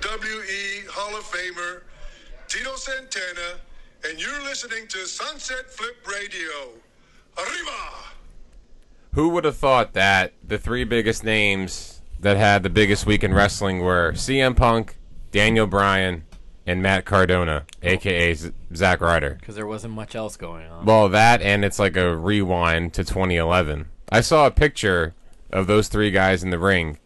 is WWE Hall of Famer Tito Santana, and you're listening to Sunset Flip Radio. Arriba! Who would have thought that the three biggest names that had the biggest week in wrestling were CM Punk, Daniel Bryan, and Matt Cardona, aka Z- Zack Ryder? because there wasn't much else going on. Well, that and it's like a rewind to 2011. I saw a picture of those three guys in the ring,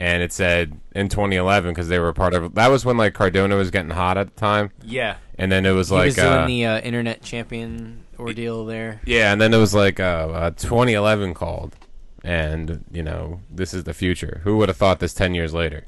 and it said in 2011 because they were part of. That was when like Cardona was getting hot at the time, yeah, and then it was he like was doing uh, the uh, internet champion ordeal there. yeah, and then it was like uh, uh, 2011 called, and you know this is the future. Who would have thought this 10 years later?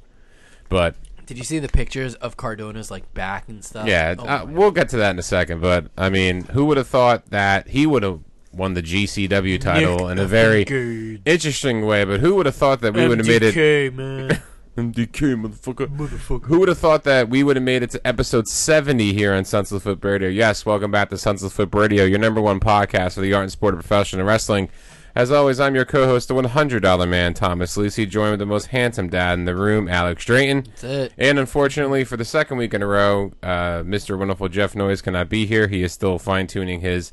But Did you see the pictures of Cardona's like back and stuff? yeah, Oh uh, we'll get to that in a second. But I mean, who would have thought that he would have won the GCW title in a very God. interesting way? But who would have thought that we would have made it? MDK, man. MDK, motherfucker. Motherfucker. Who would have thought that we would have made it to episode 70 here on Sunset Flip Radio? Yes, welcome back to Sunset Flip Radio, your number one podcast for the art and sport of professional wrestling. As always, I'm your co-host, the $100 man, Thomas Lucy, joined with the most handsome dad in the room, Alex Drayton. That's it. And unfortunately, for the second week in a row, uh, Mr. Wonderful Jeff Noyes cannot be here. He is still fine-tuning his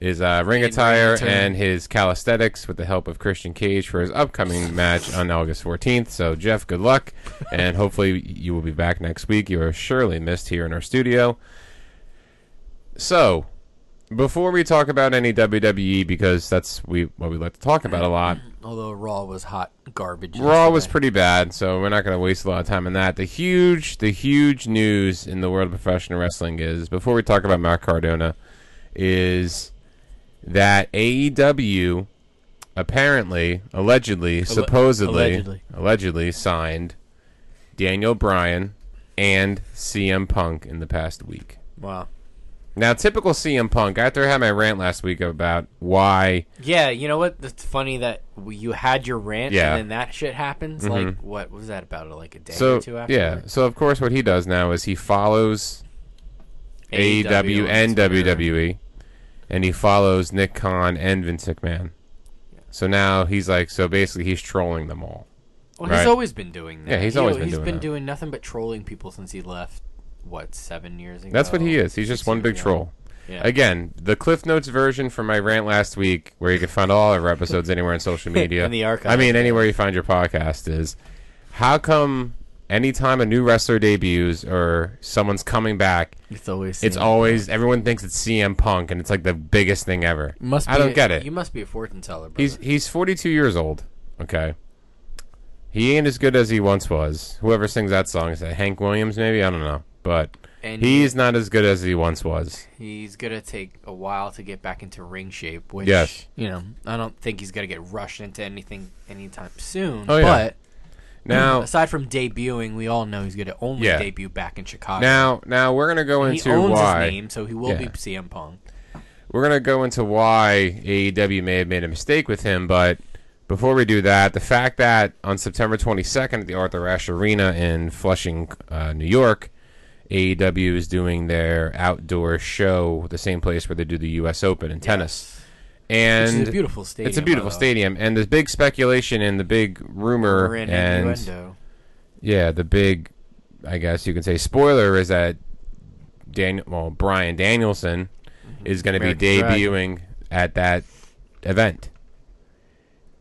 his uh, ring attire and his calisthenics with the help of Christian Cage for his upcoming match on August 14th. So, Jeff, good luck, and hopefully you will be back next week. You are surely missed here in our studio. So, before we talk about any WWE, because that's we what we like to talk about a lot. Although Raw was hot garbage. Raw was pretty bad, so we're not going to waste a lot of time on that. The huge, the huge news in the world of professional wrestling is before we talk about Matt Cardona, is that AEW apparently, allegedly, supposedly, allegedly. allegedly signed Daniel Bryan and CM Punk in the past week. Wow. Now, typical CM Punk. After I had my rant last week about why Yeah, you know what? It's funny that you had your rant Yeah. and then that shit happens. Like, mm-hmm. what was that about? Like a day so or two after? yeah. So of course, what he does now is he follows AEW and. WWE, and he follows Nick Khan and Vince McMahon. So now he's like, so basically, he's trolling them all. Well, Right. he's always been doing that. Yeah, he's He- always been He's doing been that. doing nothing but trolling people since he left. What seven years ago? That's what he is. He's just one big ago. troll. Yeah. Again, the Cliff Notes version from my rant last week, where you can find all of our episodes anywhere on social media. In the archive, I mean, anywhere you find your podcast is. How come anytime a new wrestler debuts or someone's coming back, It's always. it's CM always everyone thinks it's CM Punk and it's like the biggest thing ever. Must I don't a- get it. You must be a fortune teller, brother. He's he's 42 years old. Okay. He ain't as good as he once was. Whoever sings that song is that Hank Williams maybe I don't know, but and he's not as good as he once was. he's gonna take a while to get back into ring shape. Which, Yes. you know, I don't think he's gonna get rushed into anything anytime soon. Oh, yeah. But Now aside from debuting, we all know he's gonna only Yeah. debut back in Chicago. now now we're gonna go he into owns why his name, so he will be Yeah. CM Punk. we're gonna go into why AEW may have made a mistake with him, but before we do that, the fact that on September 22nd at the Arthur Ashe Arena in Flushing, uh, New York, AEW is doing their outdoor show, the same place where they do the U.S. Open in tennis, and is a beautiful stadium. it's a beautiful by the way. stadium. And the big speculation and the big rumor and yeah, the big, I guess you can say, spoiler is that Daniel, well, Brian Danielson mm-hmm. is going to be Dragon. debuting at that event.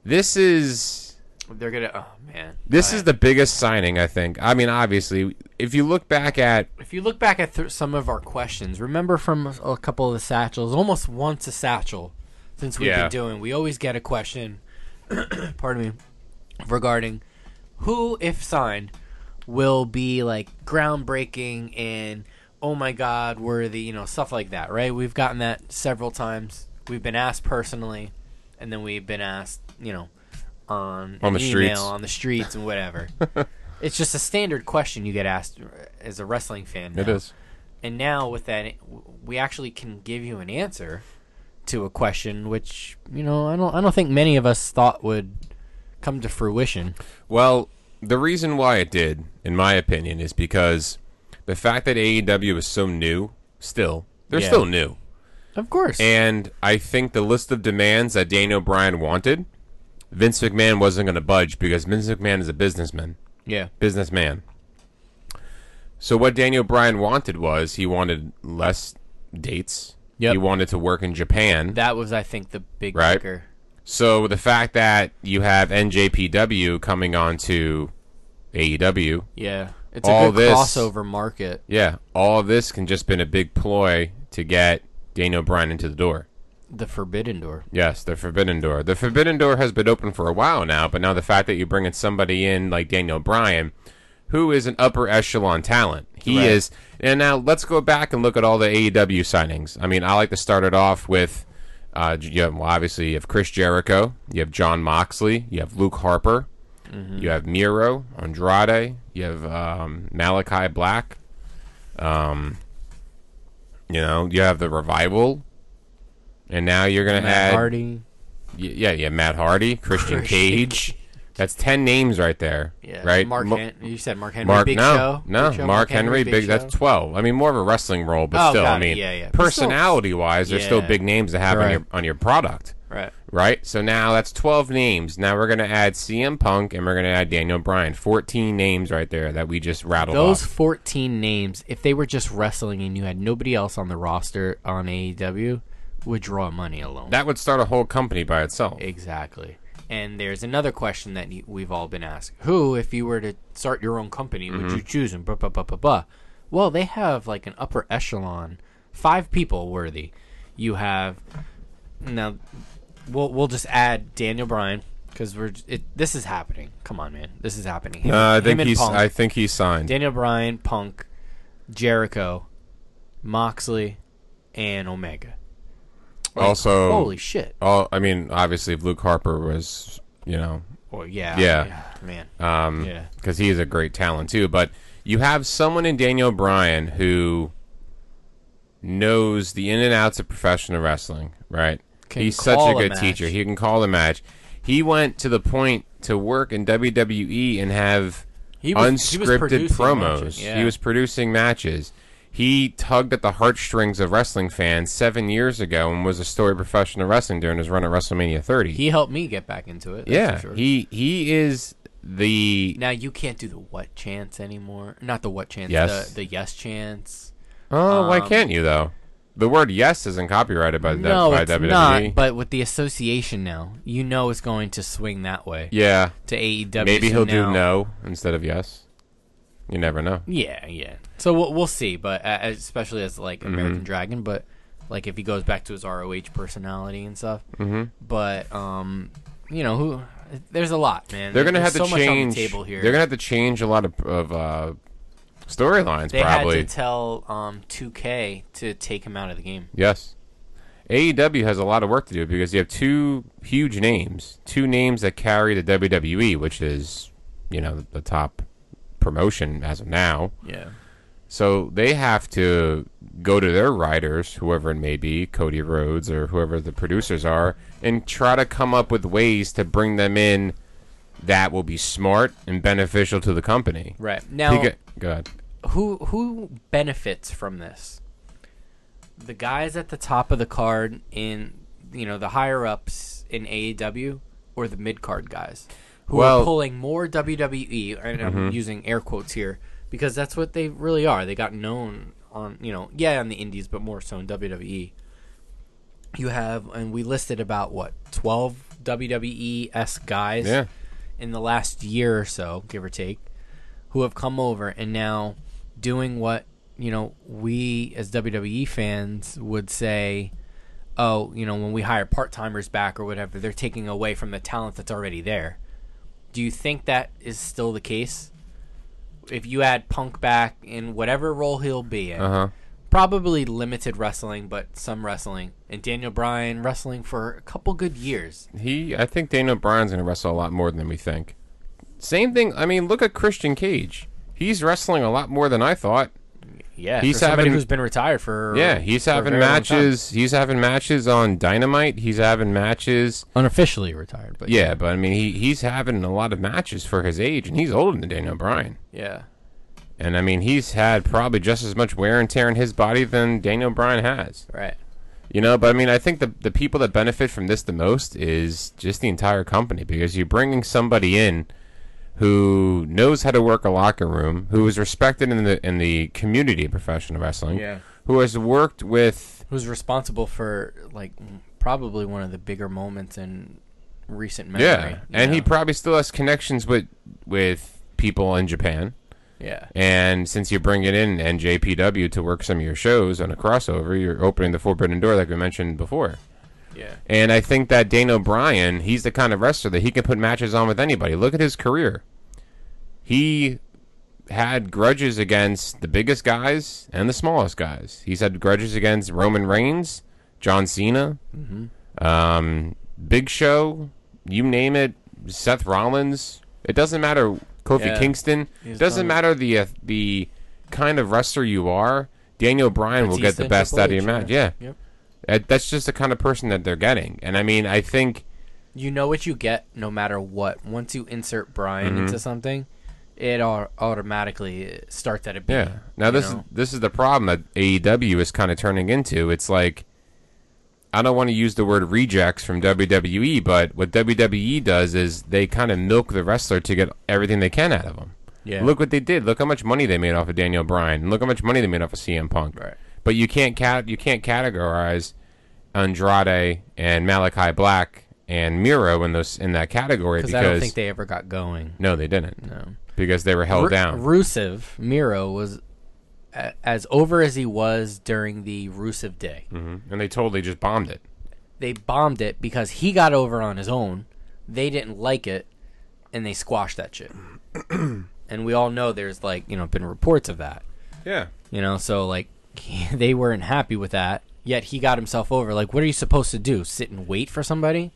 This is They're gonna. Oh man. this is the biggest signing, I think. I mean, obviously, if you look back at If you look back at th- some of our questions, remember from a couple of the satchels, almost once a satchel since we've Yeah. been doing, we always get a question, pardon me, regarding who, if signed, will be like groundbreaking and oh my god worthy, you know, stuff like that, right? We've gotten that several times. We've been asked personally, and then we've been asked, you know, on On the email, streets. on the streets, and whatever. it's just a standard question you get asked as a wrestling fan. it now. is. And now with that, we actually can give you an answer to a question, which you know I don't I don't think many of us thought would come to fruition. Well, the reason why it did, in my opinion, is because the fact that AEW is so new, still, they're Yeah. still new. Of course. And I think the list of demands that Daniel Bryan wanted, Vince McMahon wasn't going to budge because Vince McMahon is a businessman. Yeah. businessman. So what Daniel Bryan wanted was he wanted less dates. Yep. He wanted to work in Japan. That was, I think, the big Right. kicker. So the fact that you have NJPW coming on to AEW, Yeah. It's a good this- crossover market. yeah, all of this can just been a big ploy to get Daniel Bryan into the door. The Forbidden Door. Yes, the Forbidden Door. The Forbidden Door has been open for a while now, but now the fact that you bring in somebody in like Daniel Bryan, who is an upper echelon talent, he Right. is. And now let's go back and look at all the AEW signings. I mean, I like to start it off with, uh, you have, well, obviously you have Chris Jericho, you have Jon Moxley, you have Luke Harper, you have Miro, Andrade, you have um, Malachi Black, um, you know, you have the Revival. And now you're gonna have Matt add Hardy. Yeah, yeah, Matt Hardy, Christian, Christian Cage. That's ten names right there. Yeah. right. Mark Mo- Hen- you said Mark Henry. Mark, Big no, Show. no, Big Show, Mark Henry, big. Show. that's twelve. I mean, more of a wrestling role, but Oh, still, I mean, Yeah, yeah. Personality wise, they're still big names to have on your on your product, Right. right? So now that's twelve names. Now we're gonna add CM Punk and we're gonna add Daniel Bryan. Fourteen names right there that we just rattled Those off. 14 names, if they were just wrestling and you had nobody else on the roster on AEW, would draw money alone. That would start a whole company by itself. exactly. And there's another question that we've all been asked: Who, if you were to start your own company, would Mm-hmm. you choose? And blah blah blah blah blah. Well, they have like an upper echelon, five people worthy. You have now. We'll we'll just add Daniel Bryan because we're it. This is happening. Come on, man, this is happening. Him, Uh, I think he's. Punk. I think he's signed. Daniel Bryan, Punk, Jericho, Moxley, and Omega. Like, Also- holy shit! Oh, I mean, obviously, if Luke Harper was, you know, Well, yeah, Yeah. man, um, Yeah. because he is a great talent too. But you have someone in Daniel Bryan who knows the in and outs of professional wrestling, right? Can He's such a call a good teacher. He can call the match. He went to the point to work in WWE and have He was- he unscripted producing promos. yeah. He was producing matches. He tugged at the heartstrings of wrestling fans seven years ago and was a story of professional wrestling during his run at WrestleMania 30. He helped me get back into it. yeah, sure. he he is the now you can't do the what chance anymore. Not the what chance. Yes. The, the yes chance. Oh, why Um, can't you though? The word "yes" isn't copyrighted by, no, by it's WWE. not. But with the association now, you know it's going to swing that way yeah, to AEW. maybe so he'll now- do no instead of yes. You never know. Yeah, yeah. So we'll, we'll see, but uh, especially as like Mm-hmm. American Dragon, but like if he goes back to his ROH personality and stuff. Mm-hmm. But um, you know who? There's a lot, man. They're gonna There's have to so on change. the table here. They're gonna have to change a lot of, of uh, storylines. they probably had to tell um 2K to take him out of the game. yes. AEW has a lot of work to do because you have two huge names, two names that carry the WWE, which is you know the top promotion as of now. Yeah. So they have to go to their writers, whoever it may be, Cody Rhodes or whoever the producers are, and try to come up with ways to bring them in that will be smart and beneficial to the company. Right now, Beca- go ahead. who who benefits from this? The guys at the top of the card in you know the higher ups in AEW or the mid card guys who Well- Mm-hmm. are pulling more WWE and I'm using air quotes here because that's what they really are. They got known on you know yeah on the indies but more so in WWE. You have and we listed about what 12 WWE s guys Yeah. in the last year or so, give or take, who have come over and now doing what you know we as WWE fans would say. Oh, you know, when we hire part timers back or whatever, they're taking away from the talent that's already there. Do you think that is still the case? If you add Punk back in whatever role he'll be in, Uh huh. probably limited wrestling, but some wrestling, and Daniel Bryan wrestling for a couple good years. He, I think Daniel Bryan's going to wrestle a lot more than we think. Same thing. I mean, look at Christian Cage. He's wrestling a lot more than I thought. Yeah, He's having- who's been retired for Yeah, he's for having matches. He's having matches on Dynamite. He's having matches. unofficially retired, but Yeah, but I mean, he he's having a lot of matches for his age, and he's older than Daniel Bryan. yeah, And I mean, he's had probably just as much wear and tear in his body than Daniel Bryan has. right. You know, but I mean, I think the the people that benefit from this the most is just the entire company because you're bringing somebody in who knows how to work a locker room, who is respected in the in the community of professional wrestling, Yeah. who has worked with Who's responsible for like probably one of the bigger moments in recent memory? yeah, and he probably still has connections with with people in Japan. yeah. And since you're bringing in NJPW to work some of your shows on a crossover, you're opening the forbidden door, like we mentioned before. Yeah. And I think that Daniel Bryan, he's the kind of wrestler that he can put matches on with anybody. Look at his career. He had grudges against the biggest guys and the smallest guys. He's had grudges against Roman Reigns, John Cena, um, Big Show, you name it, Seth Rollins. It doesn't matter. Kofi Yeah. Kingston. It doesn't done- matter the uh, the kind of wrestler you are. Daniel Bryan will get the best out of your match. yeah. Yeah. Yep. That- That's just the kind of person that they're getting. And I mean, I think You know what you get no matter what. Once you insert Brian Mm-hmm. into something, it au- automatically starts at a B. yeah. Now this know? is this is the problem that AEW is kind of turning into. It's like I don't want to use the word rejects from WWE, but what WWE does is they kind of milk the wrestler to get everything they can out of them. Yeah. Look what they did. Look how much money they made off of Daniel Bryan. Look how much money they made off of CM Punk. Right. But you can't cat you can't categorize Andrade and Malachi Black and Miro in those in that category because I don't think they ever got going. no, they didn't No. because they were held down. Rusev Miro was a- as over as he was during the Rusev day. hmm And they totally just bombed it. They bombed it because he got over on his own. They didn't like it, and they squashed that shit. and we all know there's like you know been reports of that. Yeah. You know, so like they weren't happy with that. Yet he got himself over. Like, what are you supposed to do? Sit and wait for somebody?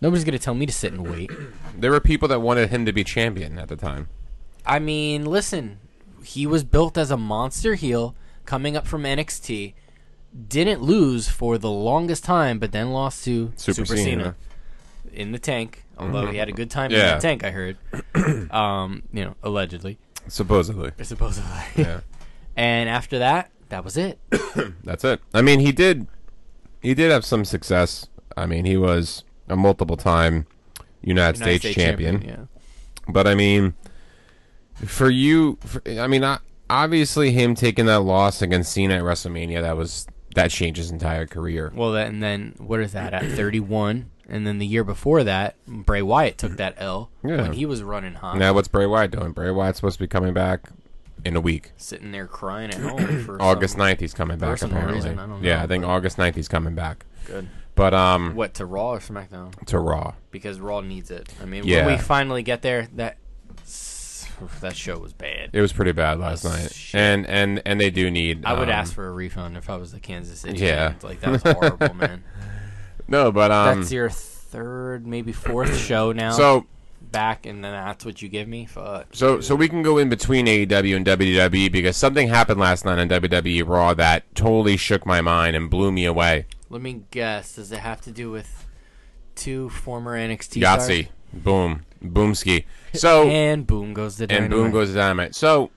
Nobody's gonna tell me to sit and wait. There were people that wanted him to be champion at the time. I mean, listen, he was built as a monster heel coming up from NXT. Didn't lose for the longest time, but then lost to Super Super, Cena. Cena. in the tank. Although he had a good time Yeah. in the tank, I heard. um, you know, allegedly, Supposedly. supposedly. Yeah. and after that, that was it. That's it. I mean, he did he did have some success. I mean, he was a multiple time United, United States, champion. Yeah. But I mean, for you, for, I mean, obviously, him taking that loss against Cena at WrestleMania, that was that changed his entire career. Well, that, and then what is that at 31? And then the year before that, Bray Wyatt took that L Yeah. when he was running hot, Now, what's Bray Wyatt doing? Bray Wyatt's supposed to be coming back in a week. sitting there crying at home for August some 9th, he's coming back. personal Apparently, reason, I don't yeah, I think but- August 9th he's coming back. Good. But um, What to Raw or SmackDown? to Raw. Because Raw needs it. I mean, Yeah. when we finally get there, that that show was bad. It was pretty bad last night, shit. and and and they do need. I would um, ask for a refund if I was the Kansas City. Yeah. fans. like that was horrible, man. no, but um, That's your third, maybe fourth show now. so back, and then that's what you give me. Fuck. So so we can go in between AEW and WWE because something happened last night on WWE Raw that totally shook my mind and blew me away. Let me guess. Does it have to do with two former NXT Yahtzee, boom, boomski. So And boom goes the and boom goes the dynamite. So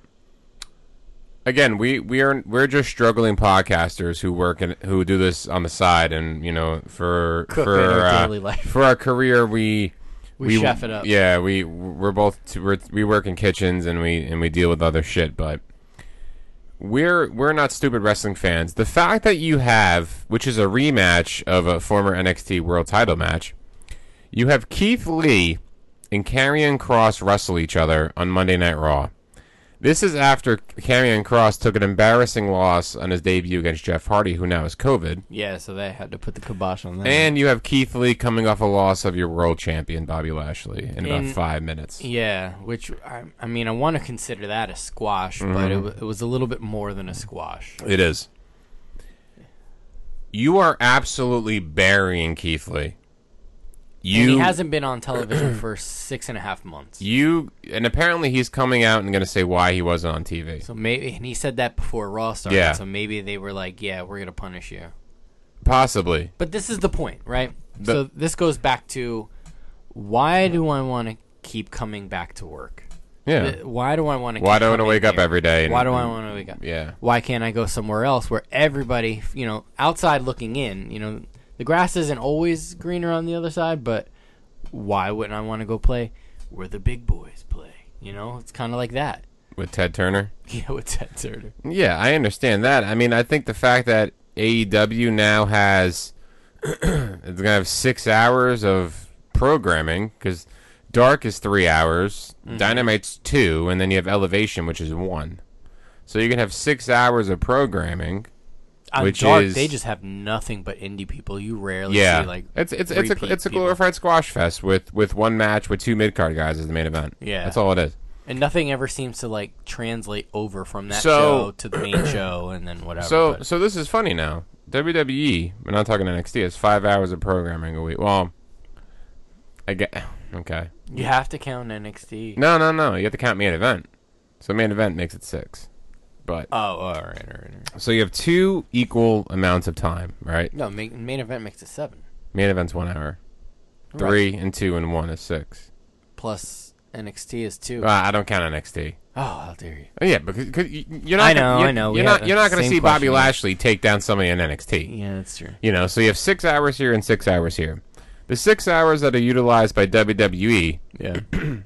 again, we we are we're just struggling podcasters who work and who do this on the side, and you know for Cook for our uh, daily life. for our career we. We chef it up. Yeah, we we're both we're, we work in kitchens and we and we deal with other shit, but we're we're not stupid wrestling fans. The fact that you have, which is a rematch of a former NXT World Title match, you have Keith Lee and Karrion Kross wrestle each other on Monday Night Raw. This is after Karrion Kross took an embarrassing loss on his debut against Jeff Hardy, who now is COVID. Yeah, so they had to put the kibosh on that. And you have Keith Lee coming off a loss of your world champion Bobby Lashley in about five minutes. yeah, which I, I mean, I want to consider that a squash, but it, mm-hmm. it was a little bit more than a squash. It is. You are absolutely burying Keith Lee. You and he hasn't been on television for six and a half months. you and apparently he's coming out and going to say why he wasn't on TV. So maybe, and he said that before Raw started. Yeah. So maybe they were like, "Yeah, we're gonna punish you." Possibly. But this is the point, right? The- so this goes back to why do I want to keep coming back to work? Yeah. Why do I want to? Why do I want to wake up every day? And, Why do I want to wake up? Yeah. Why can't I go somewhere else where everybody, you know, outside looking in, you know, the grass isn't always greener on the other side, but why wouldn't I want to go play where the big boys play? You know, it's kind of like that. with Ted Turner. Yeah, with Ted Turner. Yeah, I understand that. I mean, I think the fact that AEW now has it's gonna have six hours of programming because Dark is three hours, Mm-hmm. Dynamite's two, and then you have Elevation, which is one. So you can have six hours of programming. On Which Dark, is- they just have nothing but indie people. You rarely Yeah, see like it's it's it's a it's a people. glorified squash fest with with one match with two mid card guys as the main event. Yeah. that's all it is. and nothing ever seems to like translate over from that So- show to the main show, and then whatever. So but- so this is funny now. WWE, we're not talking NXT, It's five hours of programming a week. Well, I get okay. you have to count NXT. No, no, no. You have to count main event. So main event makes it six. But Oh, all right, all right, all right. so you have two equal amounts of time, right? No, main, main event makes it seven Main event's one hour. Three and two and one is six. plus NXT is two. Uh, I don't count NXT. oh, how dare you? Oh, yeah, because cause you're not. I know, you're, I know. We You're had not. You're not going to same see Bobby question. Lashley take down somebody in NXT. Yeah, that's true. You know, so you have six hours here and six hours here. The six hours that are utilized by WWE Yeah.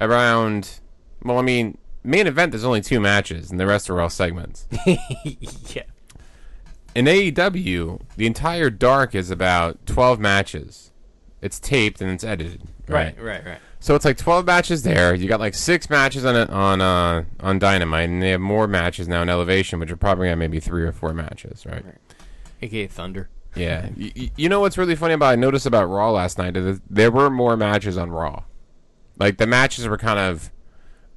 around. Well, I mean, main event there's only two matches, and the rest are all segments. yeah. In AEW, the entire dark is about 12 matches. It's taped and it's edited. Right. Right, right, right. So it's like 12 matches there. You got like six matches on it on uh, on Dynamite, and they have more matches now in Elevation, which are probably got maybe three or four matches, right? AKA Thunder. Yeah. Y- y- you know what's really funny about I noticed about Raw last night is there were more matches on Raw. Like the matches were kind of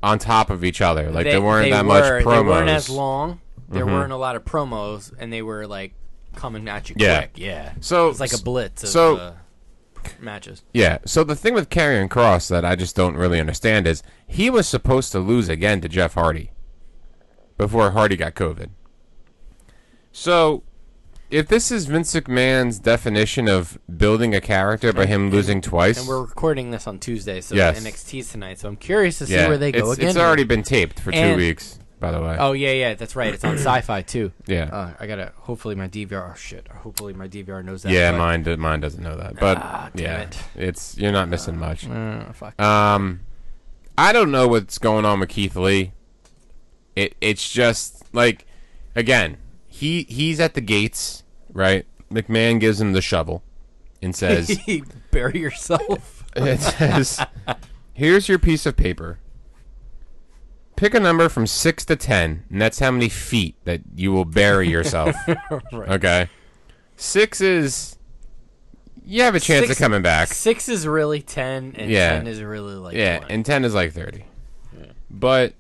on top of each other. Like They- there weren't they that were, much promos. They weren't as long. There Mhm. weren't a lot of promos, and they were like coming at you Yeah. quick. Yeah. So It's like a blitz of so- uh, matches. Yeah. So the thing with Karrion Kross that I just don't really understand is he was supposed to lose again to Jeff Hardy before Hardy got COVID. So if this is Vince McMahon's definition of building a character by him losing twice, And we're recording this on Tuesday, so Yes. NXT's tonight. So I'm curious to see yeah, where they go it's, again. it's already been taped for two And- weeks, by the way. Oh yeah, yeah, that's right. It's on Sci-Fi too. yeah. Uh, I gotta. Hopefully my DVR. Oh shit. Hopefully my DVR knows that. yeah, mine do, mine doesn't know that, but Ah, yeah, it. it's you're not missing much. Uh, fuck. Um, I don't know what's going on with Keith Lee. It it's just like, again, he he's at the gates, right? McMahon gives him the shovel, and says, Bury yourself. it says, "Here's your piece of paper. Pick a number from six to ten, and that's how many feet that you will bury yourself." Okay, six is you have a chance Six- of coming back. Six is really ten, and Yeah. ten is really like Yeah, one. and ten is like thirty. But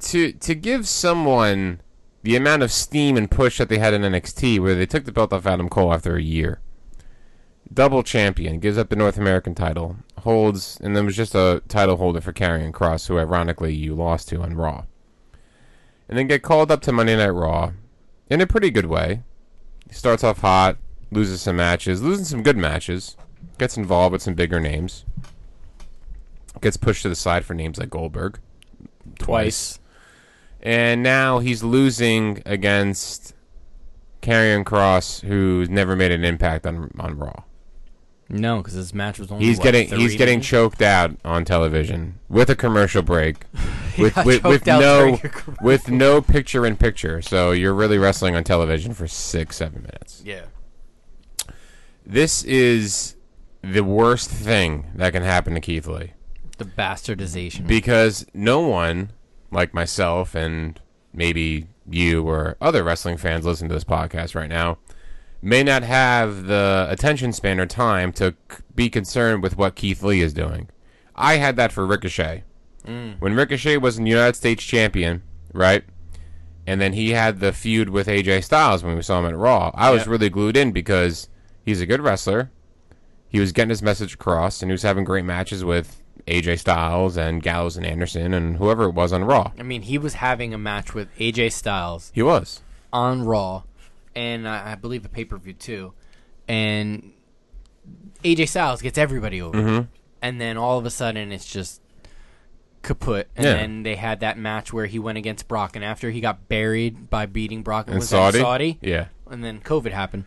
to to give someone the amount of steam and push that they had in NXT, where they took the belt off Adam Cole after a year, double champion, gives up the North American title, holds, and then was just a title holder for Karrion Kross, who ironically you lost to on Raw, and then get called up to Monday Night Raw in a pretty good way. He starts off hot, loses some matches, losing some good matches, gets involved with some bigger names gets pushed to the side for names like Goldberg twice. And now he's losing against Karrion Kross, who's never made an impact on on Raw. No, because his match was only. He's what, getting 30 he's getting minutes? choked out on television with a commercial break, with with, with no during a commercial. with no picture in picture. So you're really wrestling on television for six seven minutes. Yeah. This is the worst thing that can happen to Keith Lee. The bastardization. because no one like myself and maybe you or other wrestling fans listening to this podcast right now may not have the attention span or time to c- be concerned with what Keith Lee is doing. I had that for Ricochet. Mm. When Ricochet was the United States champion, right? And then he had the feud with AJ Styles when we saw him at Raw. I was really glued in because he's a good wrestler. He was getting his message across, and he was having great matches with AJ Styles and Gallows and Anderson and whoever it was on Raw. I mean, he was having a match with AJ Styles He was. on Raw, and I, I believe a pay per view too. And AJ Styles gets everybody over, Mm-hmm. and then all of a sudden it's just kaput. And Yeah. then they had that match where he went against Brock, and after he got buried by beating Brock, and was Saudi? Saudi, Yeah. and then COVID happened.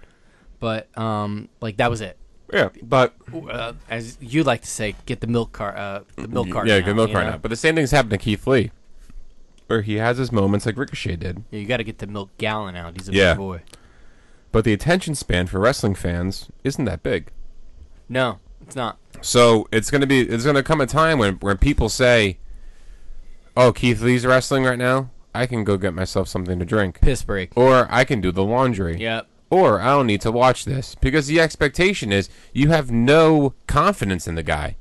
But um, like that was it. Yeah, but uh, as you like to say, get the milk cart. Uh, the milk cart. yeah, now, good milk you right know? now. But the same thing's happened to Keith Lee, where he has his moments like Ricochet did. Yeah, you got to get the milk gallon out. He's a Yeah. big boy. But the attention span for wrestling fans isn't that big. No, it's not. So it's gonna be it's gonna come a time when when people say, "Oh, Keith Lee's wrestling right now. I can go get myself something to drink, Piss break. or I can do the laundry, Yep. Or I don't need to watch this because the expectation is you have no confidence in the guy."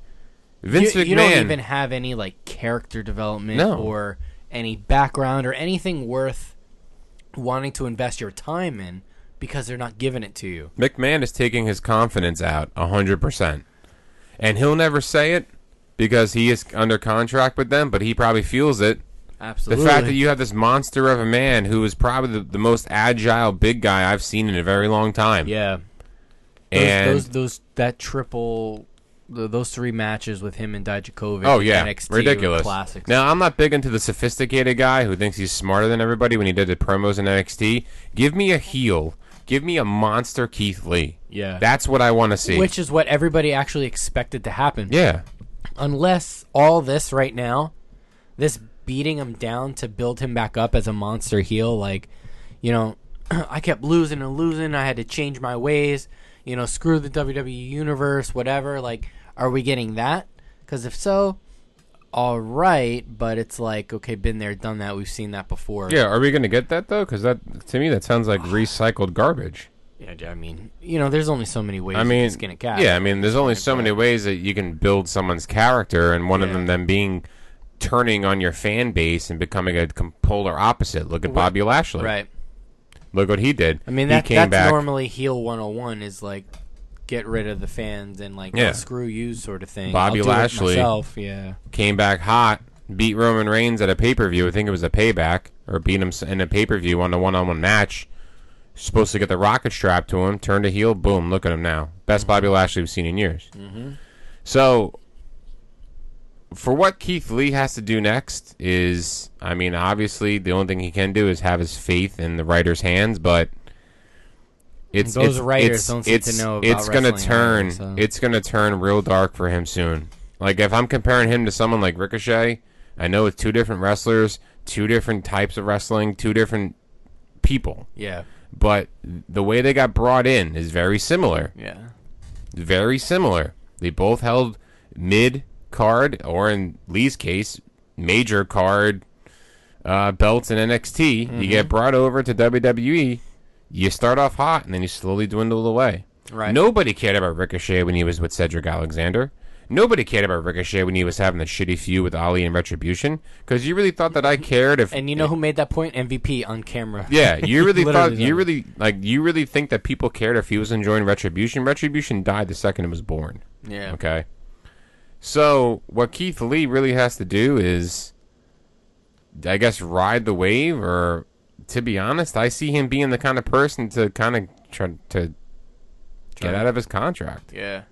Vince you, McMahon. you don't even have any like character development No. or any background or anything worth wanting to invest your time in because they're not giving it to you. McMahon is taking his confidence out hundred percent, and he'll never say it because he is under contract with them, but he probably feels it. The fact that you have this monster of a man who is probably the, the most agile big guy I've seen in a very long time. yeah, those, and those those that triple. th those three matches with him and Dijakovic. oh yeah, NXT ridiculous. classics. Now I'm not big into the sophisticated guy who thinks he's smarter than everybody when he did the promos in NXT. Give me a heel. Give me a monster Keith Lee. Yeah. That's what I want to see. which is what everybody actually expected to happen. yeah. unless all this right now, this beating him down to build him back up as a monster heel, like, you know, I kept losing and losing. I had to change my ways. You know, screw the WWE universe, whatever. Like, are we getting that? Because if so, all right. But it's like, okay, been there, done that. We've seen that before. Yeah, are we going to get that though? Because that to me that sounds like recycled garbage. Yeah, I mean, you know, there's only so many ways I mean, can skin a cat. yeah, I mean, there's only so many ways that you can build someone's character, and one of Yeah. them then being turning on your fan base and becoming a polar opposite. Look at Bobby Lashley. Right. Look what he did. I mean, he that, came that's back. normally heel 101 is like get rid of the fans and like Yeah. oh, screw you sort of thing. Bobby I'll do it Lashley. yeah. came back hot, beat Roman Reigns at a pay per view. I think it was a payback, or beat him in a pay per view on a one on one match. Supposed to get the rocket strap to him, turned a heel, boom, look at him now. Best mm-hmm. Bobby Lashley we've seen in years. Mm-hmm. So, for what Keith Lee has to do next is, I mean, obviously the only thing he can do is have his faith in the writer's hands, but. It's, Those it's, writers it's, don't seem to it's, know about it's gonna turn either, so. it's gonna turn real dark for him soon. Like if I'm comparing him to someone like Ricochet, I know it's two different wrestlers, two different types of wrestling, two different people, Yeah. but the way they got brought in is very similar. Yeah. Very similar. They both held mid card, or in Lee's case, major card uh, belts in NXT. You get brought over to WWE. You start off hot, and then you slowly dwindle away. Right. Nobody cared about Ricochet when he was with Cedric Alexander. Nobody cared about Ricochet when he was having the shitty feud with Ali and Retribution. Because you really thought that I cared if. And you know who made that point? MVP on camera. Yeah, you really thought you really like you really think that people cared if he was enjoying Retribution. Retribution died the second it was born. Yeah. Okay. So what Keith Lee really has to do is, I guess, ride the wave. Or to be honest, I see him being the kind of person to kind of try to get to- out of his contract. Yeah.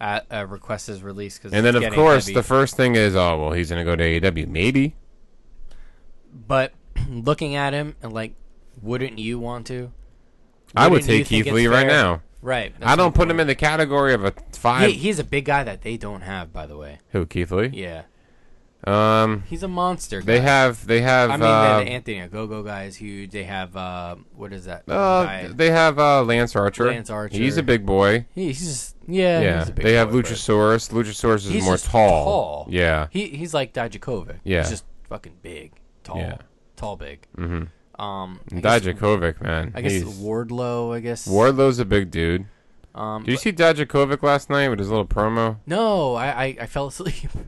At, uh, request his release because And then, of course, the first thing is, oh well, he's gonna go to AEW. Maybe. but looking at him and like, wouldn't you want to? I would take Keith Lee right now. Right. I don't put him in the category of a five. He, he's a big guy that they don't have, by the way. Who Keith Lee? Yeah. Um, He's a monster. they guy. have they have. I mean, uh, the, the Anthony Go guy is huge. They have uh, what is that? uh, guy? they have uh, Lance Archer. Lance Archer. He's a big boy. He's just yeah. Yeah, he's a big they have boy, but Luchasaurus. Luchasaurus is He's more just tall. tall. Yeah, He he's like Dijakovic. Yeah. He's just fucking big, tall, Yeah. tall, big. mm-hmm. Um, Dijakovic, man. I guess He's- Wardlow. I guess Wardlow's a big dude. Um, Did you but- see Dijakovic last night with his little promo? No, I, I I fell asleep.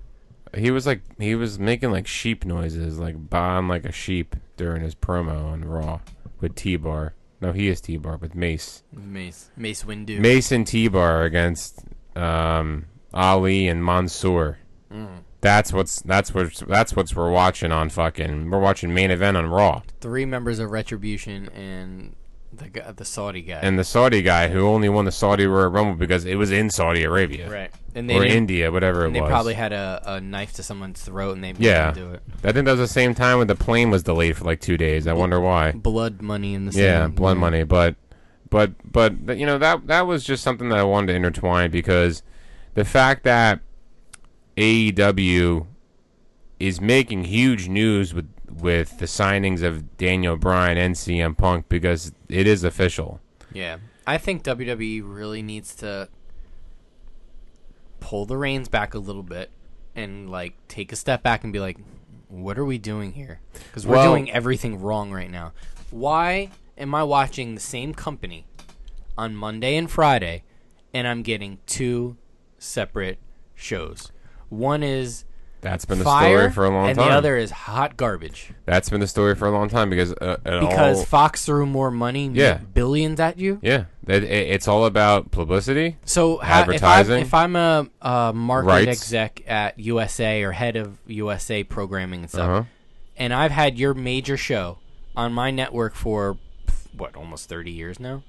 He was like he was making like sheep noises, like baaing like a sheep during his promo on Raw with T Bar. No, he is T Bar with Mace. Mace Mace Windu. Mace and T Bar against um, Ali and Mansoor. Mm. That's what's that's what's that's what's we're watching on fucking. We're watching main event on Raw. Three members of Retribution and the guy, the Saudi guy. and the Saudi guy who only won the Saudi Royal Rumble because it was in Saudi Arabia right. And they or India, whatever it they was. They probably had a, a knife to someone's throat and they made Yeah. them do it. I think that was the same time when the plane was delayed for like two days. I wonder why. Blood money in the Yeah, blood money. But But but you know that that was just something that I wanted to intertwine because the fact that AEW is making huge news with with the signings of Daniel Bryan and CM Punk because it is official. Yeah. I think WWE really needs to pull the reins back a little bit and like take a step back and be like, what are we doing here? Because we're Well- doing everything wrong right now. Why am I watching the same company on Monday and Friday and I'm getting two separate shows? One is That's been the fire story for a long and time. And the other is hot garbage. That's been the story for a long time because uh, Because all, Fox threw more money, Yeah. billions at you. yeah, that, it, it's all about publicity. So Advertising. If, I, I'm a, a market Rights. exec at USA or head of USA programming and stuff, Uh-huh. and I've had your major show on my network for what almost 30 years now,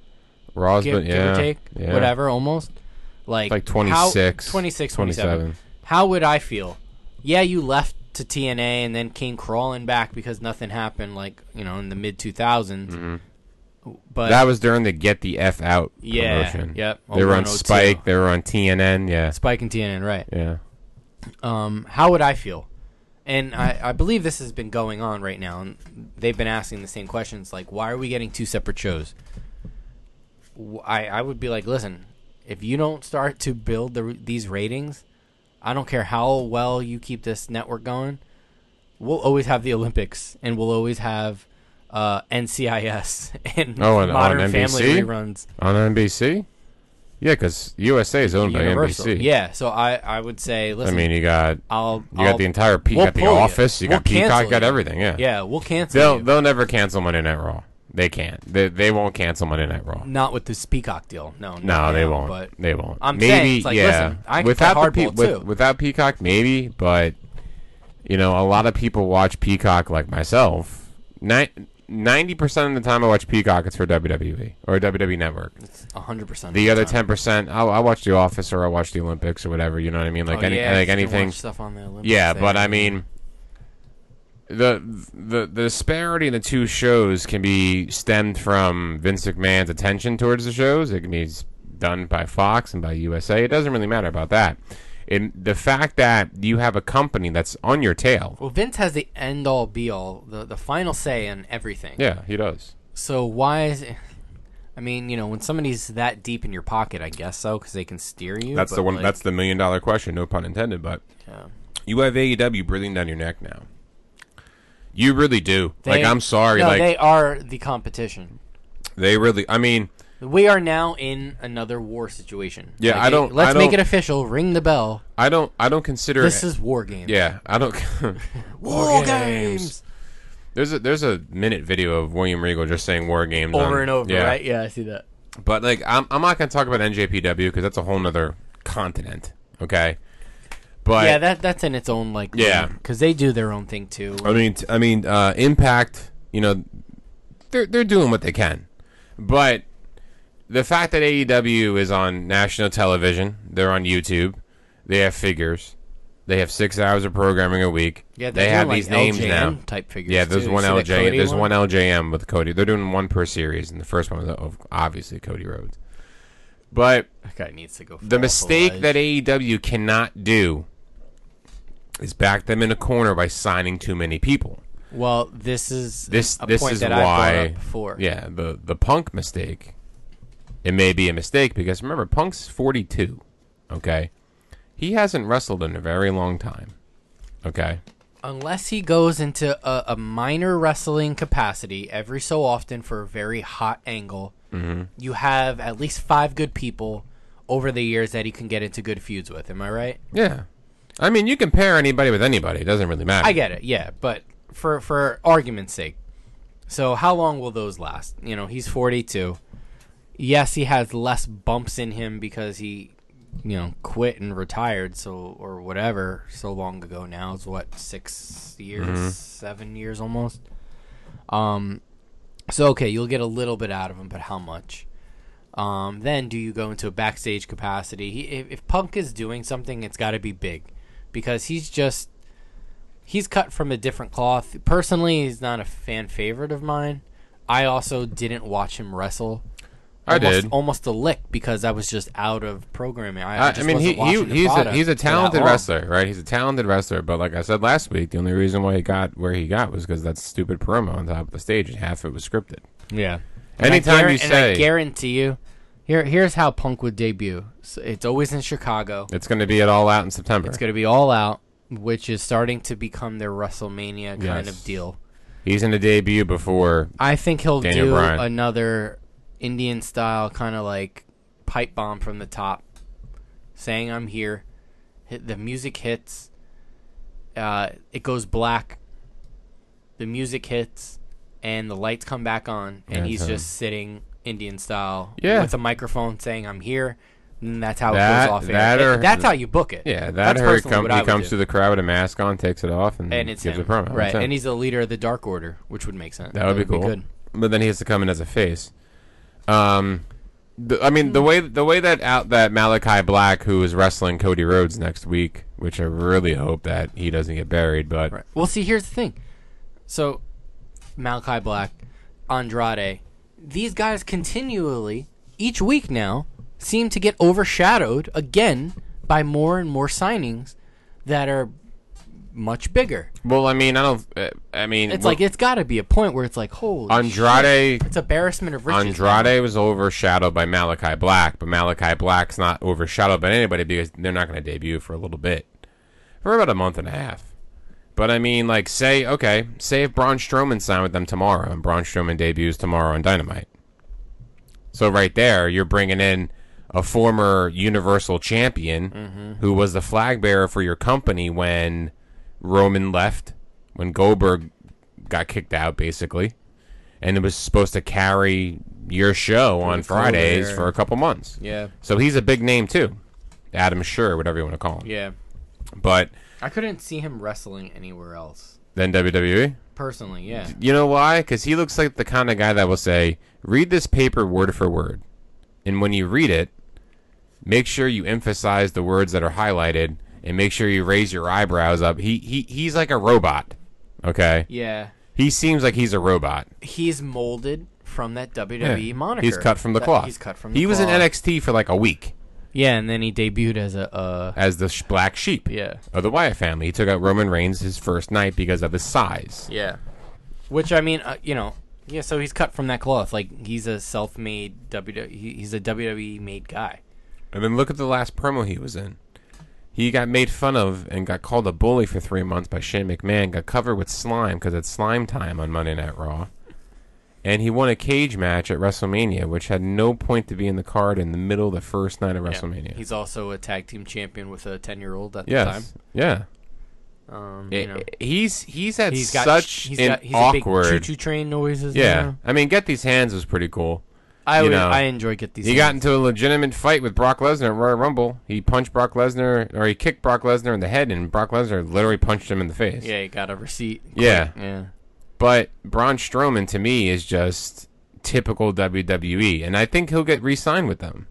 Raw's give, been give yeah, or take, yeah. whatever, almost like like how- 26, 26, 27. 27. How would I feel? Yeah, you left to TNA and then came crawling back because nothing happened, like you know, in the mid 2000s. But That was during the Get the F Out Yeah, promotion. yep, They were on Spike. They were on TNN. Yeah, Spike and TNN, right? yeah. um, how would I feel? And I, I believe this has been going on right now, and they've been asking the same questions, like, why are we getting two separate shows? I, I would be like, listen, if you don't start to build the, these ratings, I don't care how well you keep this network going, we'll always have the Olympics, and we'll always have uh, NCIS and Oh, and on Modern Family NBC? reruns. On NBC. Yeah, because USA is owned Universal. by NBC. Yeah, so I, I would say, listen. I mean, you got I'll you got the entire Peacock, we'll got the pull you. Office. You, We'll got Peacock. You got everything. Yeah. Yeah, we'll cancel They'll you. they'll never cancel Monday Night Raw. They can't. They they won't cancel Monday Night Raw. Not with this Peacock deal. No, No, not they won't. But they won't. I'm maybe, saying, it's like, yeah. listen, I without the Pe- with- without Peacock, maybe, but you know, a lot of people watch Peacock like myself. Ninety percent of the time, I watch Peacock. It's for WWE or WWE Network. hundred percent. The other ten percent, I I watch The Office or I watch the Olympics or whatever. You know what I mean? Like oh, any, yeah, like anything. stuff on the Olympics Yeah, but I mean, the the the disparity in the two shows can be stemmed from Vince McMahon's attention towards the shows. It can be done by Fox and by USA. It doesn't really matter about that. And the fact that you have a company that's on your tail. well, Vince has the end all be all, the the final say on everything. Yeah, he does. So why is it? I mean, you know, when somebody's that deep in your pocket, I guess so, because they can steer you. That's the one. like, that's the million dollar question. No pun intended. But yeah. you have AEW breathing down your neck now. You really do. like I'm sorry. No, like they are the competition. they really. I mean. We are now in another war situation. Yeah, Like, I don't- Let's I make don't- it official. Ring the bell. I don't. I don't consider. This is war games. Yeah, I don't. War games. There's a there's a minute video of William Regal just saying war games Over on- and over, yeah. right? Yeah, I see that. But like, I'm I'm not gonna talk about NJPW because that's a whole nother continent. Okay. But yeah, that that's in its own like Yeah. because they do their own thing too. I mean, t- I mean, uh, Impact. You know, they're they're doing what they can, but the fact that AEW is on national television, they're on YouTube, they have figures, they have six hours of programming a week. Yeah, they have like, these names LJN now. type figures. Yeah, there's too. one LJ. There's one LJN with Cody. They're doing one per series, and the first one of obviously Cody Rhodes. But That guy needs to go. the mistake that. AEW cannot do is back them in a corner by signing too many people. well, this is This a this point is that brought why up before. yeah the the Punk mistake. It may be a mistake because remember Punk's 42. Okay, he hasn't wrestled in a very long time. Okay, Unless he goes into a, a minor wrestling capacity every so often for a very hot angle, Mm-hmm. you have at least five good people over the years that he can get into good feuds with. Am I right? yeah. I mean, you can pair anybody with anybody. It doesn't really matter. I get it, yeah, but for for argument's sake, so how long will those last? You know, he's forty two. Yes, he has less bumps in him because he, you know, quit and retired. So or whatever, so long ago now. It's what six years, seven years almost. Um, so okay, you'll get a little bit out of him, but how much? Um, then do you go into a backstage capacity? He, if, if Punk is doing something, it's got to be big, because he's just he's cut from a different cloth. Personally, he's not a fan favorite of mine. I also didn't watch him wrestle I almost, did. almost a lick because I was just out of programming. I, I I, mean, he, he he's a, he's a talented wrestler, right? He's a talented wrestler, but like I said last week, the only reason why he got where he got was because that stupid promo on top of the stage, and half of it was scripted. Yeah. And Anytime guar- you and I guarantee you, here here's how Punk would debut. So it's always in Chicago. it's going to be at All Out in September, It's going to be all out, which is starting to become their WrestleMania kind Yes. of deal. he's in the debut before. I think he'll Daniel do Bryan. another Indian style kind of like pipe bomb from the top, saying I'm here. Hit, the music hits. Uh, it goes black. The music hits, and the lights come back on, and Yeah, he's it's, just sitting Indian style Yeah. with a microphone saying I'm here. And that's how That- it goes off air. that or- that's how you book it. Yeah, that That's or what he would comes do. to the crowd with a mask on, takes it off, and, and it's gives him. a promo. right? And he's the leader of the Dark Order, which would make sense. That would be cool. good. But then he has to come in as a face. Um, the, I mean Hmm. the way the way that out that Malakai Black, who is wrestling Cody Rhodes next week, which I really hope that he doesn't get buried. But Right. Well, see, here's the thing. So, Malakai Black, Andrade, these guys continually, each week now, seem to get overshadowed again by more and more signings that are much bigger. well, I mean, I don't. Uh, I mean, It's like it's got to be a point where it's like, holy Andrade. shit, it's embarrassment of riches. now. Andrade was overshadowed by Malakai Black, but Malakai Black's not overshadowed by anybody because they're not going to debut for a little bit, for about a month and a half. But I mean, like, say, okay, say if Braun Strowman signed with them tomorrow, and Braun Strowman debuts tomorrow on Dynamite. So right there, you're bringing in a former Universal Champion who was the flag bearer for your company when Roman left, when Goldberg got kicked out, basically, and it was supposed to carry your show on Fridays for a couple months. Yeah, So he's a big name too, Adam Sure, whatever you want to call him. yeah. But I couldn't see him wrestling anywhere else. then WWE. Personally, yeah. You know why? Because he looks like the kind of guy that will say, "Read this paper word for word," and when you read it, make sure you emphasize the words that are highlighted, and make sure you raise your eyebrows up. He he he's like a robot. Okay, Yeah. he seems like he's a robot. He's molded from that WWE moniker. He's cut from the That- cloth. He's cut from the He was in. NXT for like a week Yeah, and then he debuted as a uh as the sh- black sheep yeah. of the Wyatt family. He took out Roman Reigns his first night because of his size. Yeah. Which I mean, uh, you know, yeah, so he's cut from that cloth. Like he's a self-made WWE he- he's a WWE made guy. And then look at the last promo he was in. He got made fun of and got called a bully for three months by Shane McMahon. Got covered with slime because it's slime time on Monday Night Raw. And he won a cage match at WrestleMania, which had no point to be in the card in the middle of the first night of WrestleMania. He's also a tag team champion with a 10-year-old at yes, yeah. the time. Yeah. Um, you know. he's he's had He's got such he's an got he's awkward. big choo-choo train noises. yeah, now. I mean, get these hands was pretty cool. I would, I enjoy get these. He got into a legitimate fight with Brock Lesnar at Royal Rumble. He punched Brock Lesnar, or he kicked Brock Lesnar in the head, and Brock Lesnar literally punched him in the face. yeah, he got a receipt. Yeah. yeah. But Braun Strowman to me is just typical WWE, and I think he'll get re-signed with them.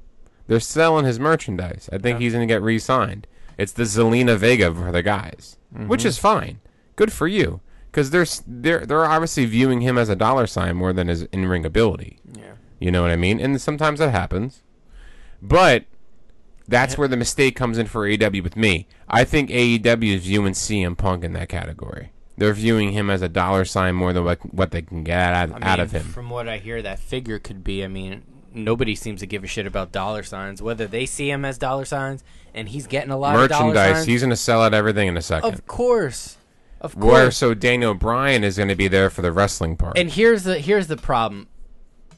They're selling his merchandise. I think he's going to get re-signed. It's the Zelina Vega for the guys, mm-hmm. which is fine. Good for you, because they're they're they're obviously viewing him as a dollar sign more than his in-ring ability. Yeah. You know what I mean? And sometimes that happens. But that's where the mistake comes in for AEW with me. I think AEW is viewing CM Punk in that category. They're viewing him as a dollar sign more than what, what they can get out, I out of him. From what I hear, that figure could be. I mean, nobody seems to give a shit about dollar signs. Whether they see him as dollar signs, and he's getting a lot Merchandise, signs. he's going to sell out everything in a second. of course, of course. Where so Daniel Bryan is going to be there for the wrestling part. And here's the here's the problem.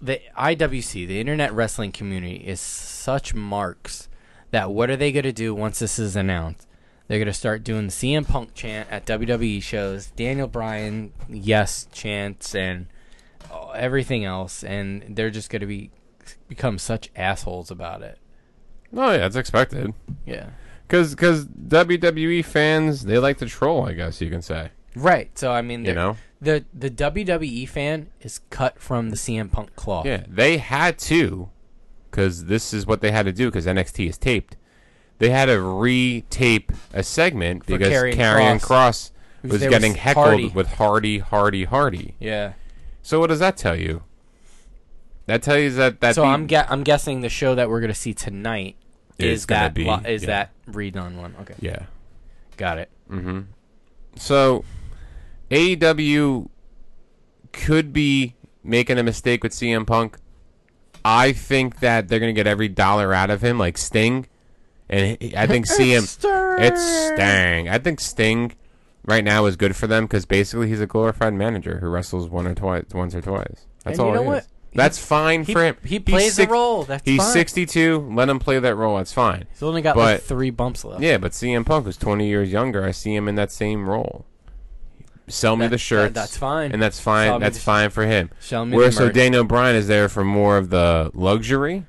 The IWC, the Internet Wrestling Community, is such marks that what are they going to do once this is announced? They're going to start doing the CM Punk chant at WWE shows, Daniel Bryan yes chants, and uh, everything else, and they're just going to be become such assholes about it. oh yeah, that's expected. Yeah. Because WWE fans they like to troll, I guess you can say. Right. So I mean, You know. the the WWE fan is cut from the CM Punk cloth. Yeah, they had to, because this is what they had to do. Because NXT is taped, they had to re-tape a segment because Karrion Karrion Kross, was there getting with heckled Hardy. with Hardy, Hardy, Hardy. Yeah. So what does that tell you? that tells you that that So I'm gue- I'm guessing the show that we're gonna see tonight Is is, that be- lo- is yeah. that redone one. Okay, yeah. got it. Mm-hmm. So AEW could be making a mistake with CM Punk. I think that they're gonna get every dollar out of him, like Sting, and he- I think CM. It's Sting. I think Sting right now is good for them because basically he's a glorified manager who wrestles one or twice, once or twice. That's And all. you know he what? is. That's fine He, for him. he He's plays six- the role. That's He's fine. 62. Let him play that role. That's fine. He's only got but- like three bumps left. Yeah, but CM Punk is 20 years younger. I see him in that same role. Sell me That- the shirts. that- that's fine. And that's fine. me That's the sh- fine for him. Sell me Where so. Daniel Bryan is there for more of the luxury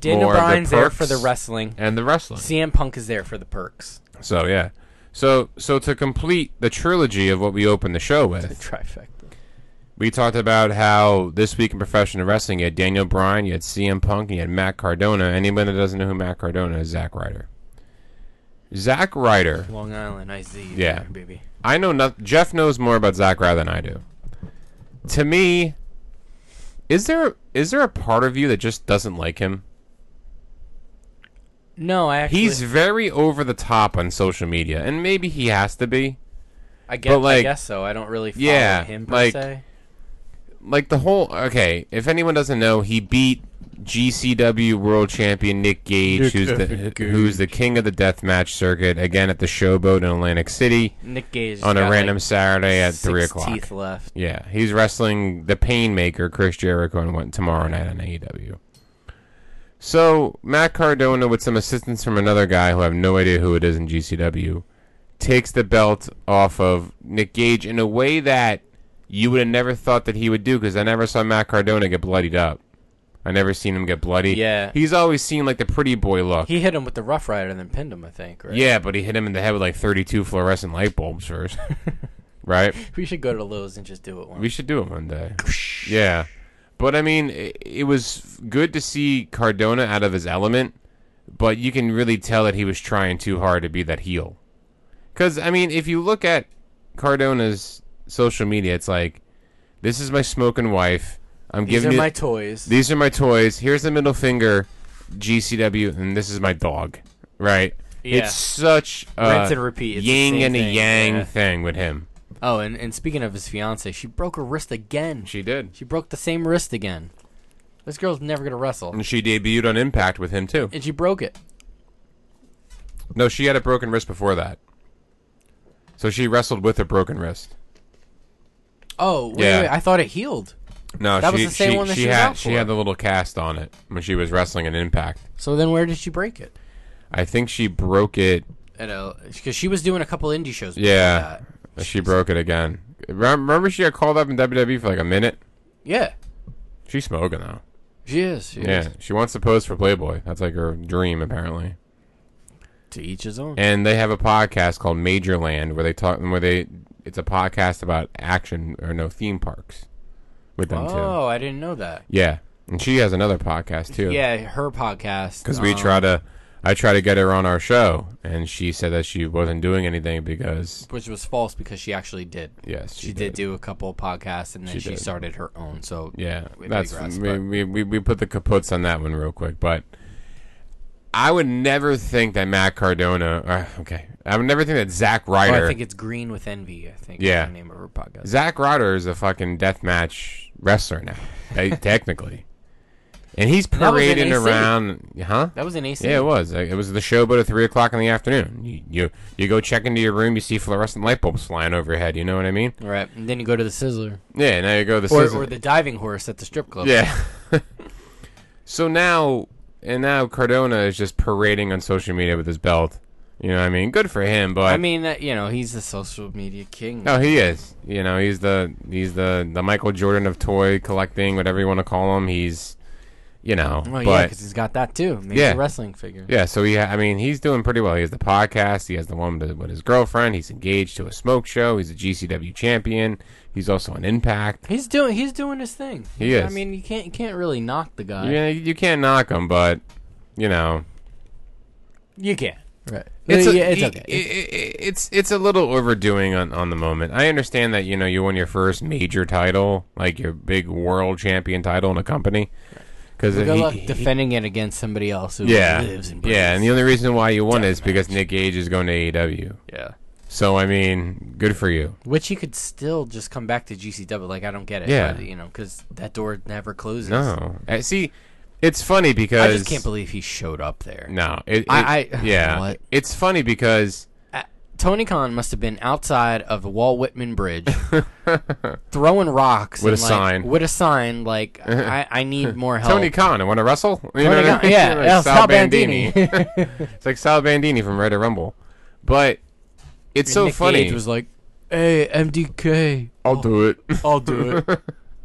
Daniel more of the Bryan's there for the wrestling. and the wrestling. CM Punk is there for the perks. So yeah. So so to complete the trilogy of what we opened the show The with, trifecta. we talked about how this week in professional wrestling you had Daniel Bryan, you had CM Punk, and you had Matt Cardona. Anyone that doesn't know who Matt Cardona is, Zack Ryder. Zack Ryder. Long Island, I see. you Yeah. there, baby. I know not. Jeff knows more about Zack Ryder than I do. To me, is there is there a part of you that just doesn't like him? No, I actually. He's very over the top on social media, and maybe he has to be. I guess. but, like- I guess so. I don't really follow Yeah, him per like- se. Like the whole okay. If anyone doesn't know, he beat GCW World Champion Nick Gage, Nick who's the Gage. who's the king of the deathmatch circuit, again at the Showboat in Atlantic City Nick Gage on a random like, Saturday at six three o'clock. Teeth left. Yeah, he's wrestling the Painmaker, Chris Jericho, and went tomorrow night on AEW. So Matt Cardona, with some assistance from another guy who I have no idea who it is in GCW, takes the belt off of Nick Gage in a way that you would have never thought that he would do because I never saw Matt Cardona get bloodied up. I never seen him get bloody. Yeah. he's always seen like the pretty boy look. He hit him with the Rough Rider and then pinned him. I think. Right? Yeah, but he hit him in the head with like 32 fluorescent light bulbs first. right? We should go to Lowe's and just do it once. We should do it one day. Yeah. But I mean, it, it was good to see Cardona out of his element, but you can really tell that he was trying too hard to be that heel. Because, I mean, if you look at Cardona's social media, it's like, this is my smoking wife. I'm These giving are you. my toys. these are my toys. Here's the middle finger, GCW, and this is my dog. Right? Yeah. It's such a Rinse and repeat. It's yin and a thing, yang yeah. thing with him. Oh, and, and speaking of his fiance, she broke her wrist again. She did. She broke the same wrist again. This girl's never gonna wrestle, And she debuted on Impact with him too. and she broke it. No, she had a broken wrist before that. So she wrestled with a broken wrist. Oh, wait, Yeah. wait, I thought it healed. No, That was the same she, one that she she had she had the little cast on it when she was wrestling in Impact. So then, where did she break it? I think she broke it. At a because she was doing a couple indie shows. before Yeah, that. She broke it again. Remember, she got called up in WWE for like a minute. Yeah, She's smoking though. she is. She Yeah, is. she wants to pose for Playboy. That's like her dream, apparently. To each his own. And they have a podcast called Major Land where they talk where they it's a podcast about action or no theme parks with them too. oh, I didn't know that. Yeah, and she has another podcast too. Yeah, her podcast. because we um, try to, I tried to get her on our show, and she said that she wasn't doing anything because which was false because she actually did. yes, She, did. do a couple of podcasts, and then She she, started her own. So Yeah, that's digress, we, we, we we put the kaputs on that one real quick, but I would never think that Matt Cardona. Uh, okay, I would never think that Zack Oh, Ryder. I think it's Green with Envy. I think. Yeah. name of her podcast. Zack Ryder is a fucking deathmatch wrestler now, eh, technically, and he's that was in parading around, huh? That was an AC. Yeah, it was. It was the showboat at three o'clock in the afternoon. You, you you go check into your room, you see fluorescent light bulbs flying overhead. You know what I mean? Right, and then you go to the Sizzler Yeah. Now you go to the or, sizzle- or the diving horse at the strip club. yeah. so now and now Cardona is just parading on social media with his belt. You know what I mean? Good for him, but I mean, you know, he's the social media king. no, he is. You know, he's the he's the the Michael Jordan of toy collecting, whatever you want to call him. He's you know, Well, yeah, but because he's got that too. Major Yeah. wrestling figure. Yeah, so he, I mean, he's doing pretty well. He has the podcast. He has the one with, with his girlfriend. He's engaged to a smoke show. He's a GCW champion. He's also an Impact. He's doing he's doing his thing. He I is. mean, you can't you can't really knock the guy. Yeah, you can't knock him, but you know, You can't. Right. It's yeah, a, it's okay. i- i- it's it's a little overdoing on, on the moment. I understand that you know you won your first major title, like your big world champion title in a company, because Good luck defending it against somebody else who yeah, lives and yeah, and the only reason why you won is Deathmatch. because Nick Gage is going to AEW. yeah. So I mean, good for you. Which he could still just come back to GCW. Like I don't get it. Yeah. but, you know, because that door never closes. No, Uh, see, it's funny because I just can't believe he showed up there. No, it, it- I- I- yeah, what? it's funny because Tony Khan must have been outside of the Walt Whitman Bridge, throwing rocks With and, a like, sign. With a sign, like I, I need more help. Tony Khan, I want to wrestle. You Tony what I mean? yeah, Like yeah, Sal Sal Bandini. Bandini. it's like Sal Bandini from Ready Rumble, but it's And so Nick funny. Gage was like, "Hey, MDK, I'll do it. I'll do it,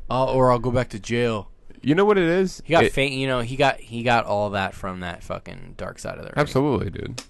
I'll, or I'll go back to jail." you know what it is? He got It- faint. You know, he got he got all that from that fucking dark side of the ring. Absolutely, dude.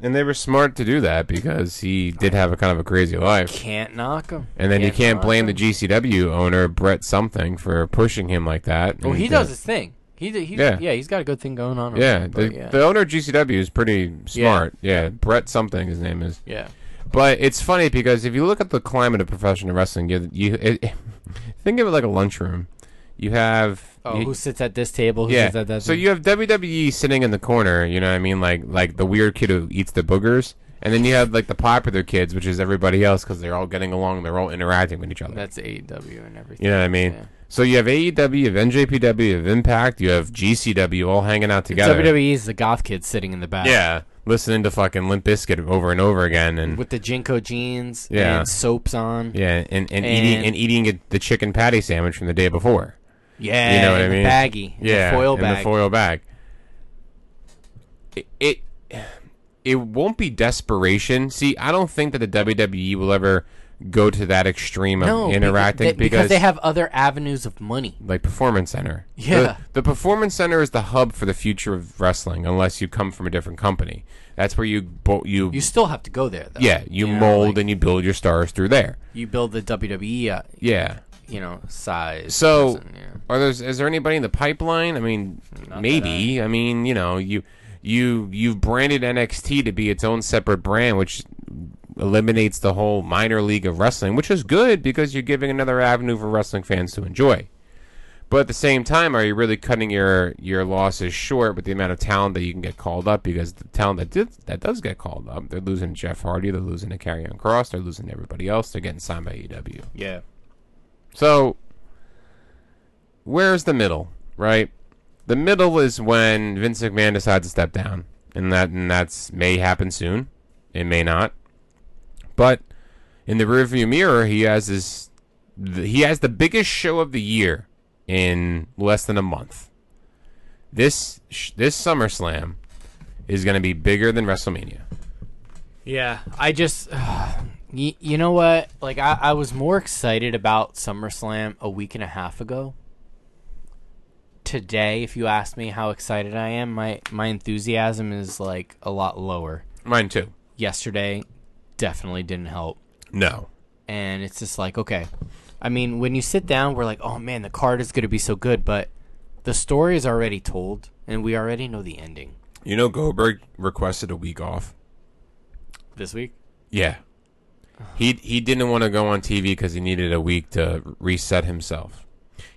And they were smart to do that because he did have a kind of a crazy life. Can't knock him. And then you can't knock blame the him. GCW owner Brett something for pushing him like that. Well, he does his thing. He, he Yeah. yeah. he's got a good thing going on. Yeah, the, but yeah. the owner of GCW is pretty smart. Yeah. Brett something his name is. yeah. But it's funny because if you look at the climate of professional wrestling, you you it, think of it like a lunchroom. You have Oh, you- who sits at this table? Who yeah. sits at So you have WWE sitting in the corner. You know what I mean? Like like the weird kid who eats the boogers. And then you have like the popular kids, which is everybody else, because they're all getting along, they're all interacting with each other. That's AEW and everything. You know what I mean? Yeah. So you have AEW, you have NJPW, you have Impact, you have GCW, all hanging out together. WWE is the goth kid sitting in the back. Yeah, listening to fucking Limp Bizkit over and over again, and With the JNCO jeans Yeah. and soaps on. yeah, and, and, eating And- and eating it, the chicken patty sandwich from the day before. Yeah. You know what I mean? Baggy. in the Yeah, foil in bag. the foil bag. It, it it won't be desperation. See, I don't think that the WWE will ever go to that extreme of no, interacting because, they, because they have other avenues of money. like performance center. Yeah. The, the performance center is the hub for the future of wrestling, unless you come from a different company. That's where you bo- you, You still have to go there, though. yeah you, know, mold like, and you build your stars through there. you build the WWE, uh, Yeah. You know, size. So, person, yeah. are there is there anybody in the pipeline? I mean, maybe. I mean, you know, you you you've branded NXT to be its own separate brand, which eliminates the whole minor league of wrestling, which is good because you're giving another avenue for wrestling fans to enjoy. But at the same time, are you really cutting your your losses short with the amount of talent that you can get called up? Because the talent that did that does get called up, they're losing Jeff Hardy, they're losing to On Cross, they're losing everybody else. They're getting signed by EW. yeah. So, where's the middle, right? The middle is when Vince McMahon decides to step down, and that and that's may happen soon. It may not, but in the rearview mirror, he has his he has the biggest show of the year in less than a month. This this SummerSlam is going to be bigger than WrestleMania. Yeah, I just, you, you know what? Like, I, I was more excited about SummerSlam a week and a half ago. Today, if you ask me how excited I am, my my enthusiasm is like a lot lower. Mine too. Yesterday, definitely didn't help, No. and it's just like, okay. I mean, when you sit down, we're like, oh man, the card is gonna be so good, but the story is already told, and we already know the ending. You know, Goldberg requested a week off. This week, Yeah. He he didn't want to go on TV because he needed a week to reset himself.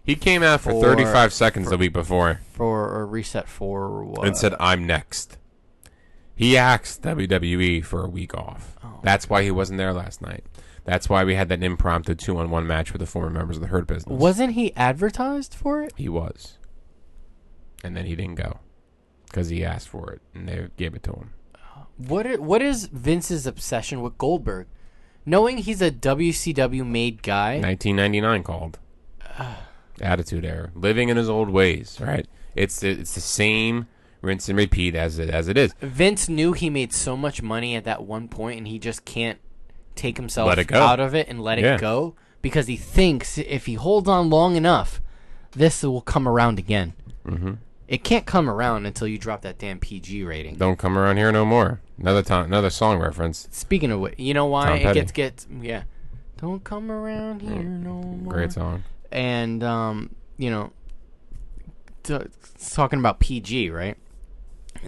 He came out for, For- 35 seconds the week before for a reset for what? and said, "I'm next." He asked WWE for a week off. Oh. That's why he wasn't there last night. That's why we had that impromptu two-on-one match with the former members of the Hurt Business. Wasn't he advertised for it? he was, and then he didn't go because he asked for it, and they gave it to him. Uh, what what is Vince's obsession with Goldberg? Knowing he's a WCW made guy, 1999 called attitude era living in his old ways right it's it's the same rinse and repeat as it as it is Vince knew he made so much money at that one point, and he just can't take himself Let it go. out of it and let Yeah. it go because he thinks if he holds on long enough, this will come around again. Mm-hmm. It can't come around until you drop that damn PG rating. don't come around here no more another time another song reference Speaking of which, you know why Tom it Petty. gets gets yeah. Don't come around here no more. great song and um, you know, t- talking about PG, right?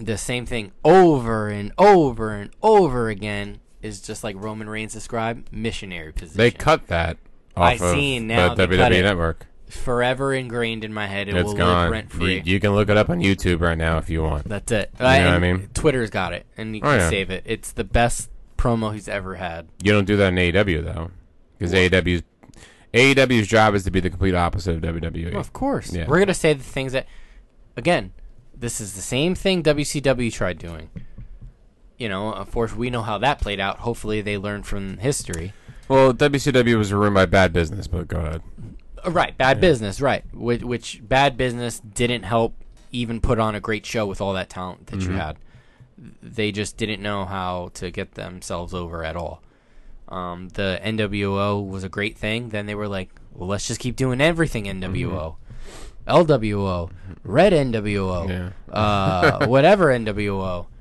the same thing over and over and over again is just like Roman Reigns described missionary position. They cut that I off of seen now the they cut WWE it. Network. Forever ingrained in my head. It It's will live gone. rent free. you can look it up on YouTube right now if you want. That's it. know what I mean? Twitter's got it, and you Oh, can yeah. save it. It's the best promo he's ever had. You don't do that in AEW though, because AEW's AEW's job is to be the complete opposite of. WWE. Well, of course. Yeah. We're gonna say the things that, again, this is the same thing WCW tried doing. You know, of course, we know how that played out. Hopefully, they learned from history. Well, WCW was ruined by bad business, but go ahead. Right, bad business. Right, which, which bad business didn't help even put on a great show with all that talent that you had. They just didn't know how to get themselves over at all. Um, the NWO was a great thing. Then they were like, well, let's just keep doing everything NWO. LWO, Red NWO, Yeah. uh, whatever NWO.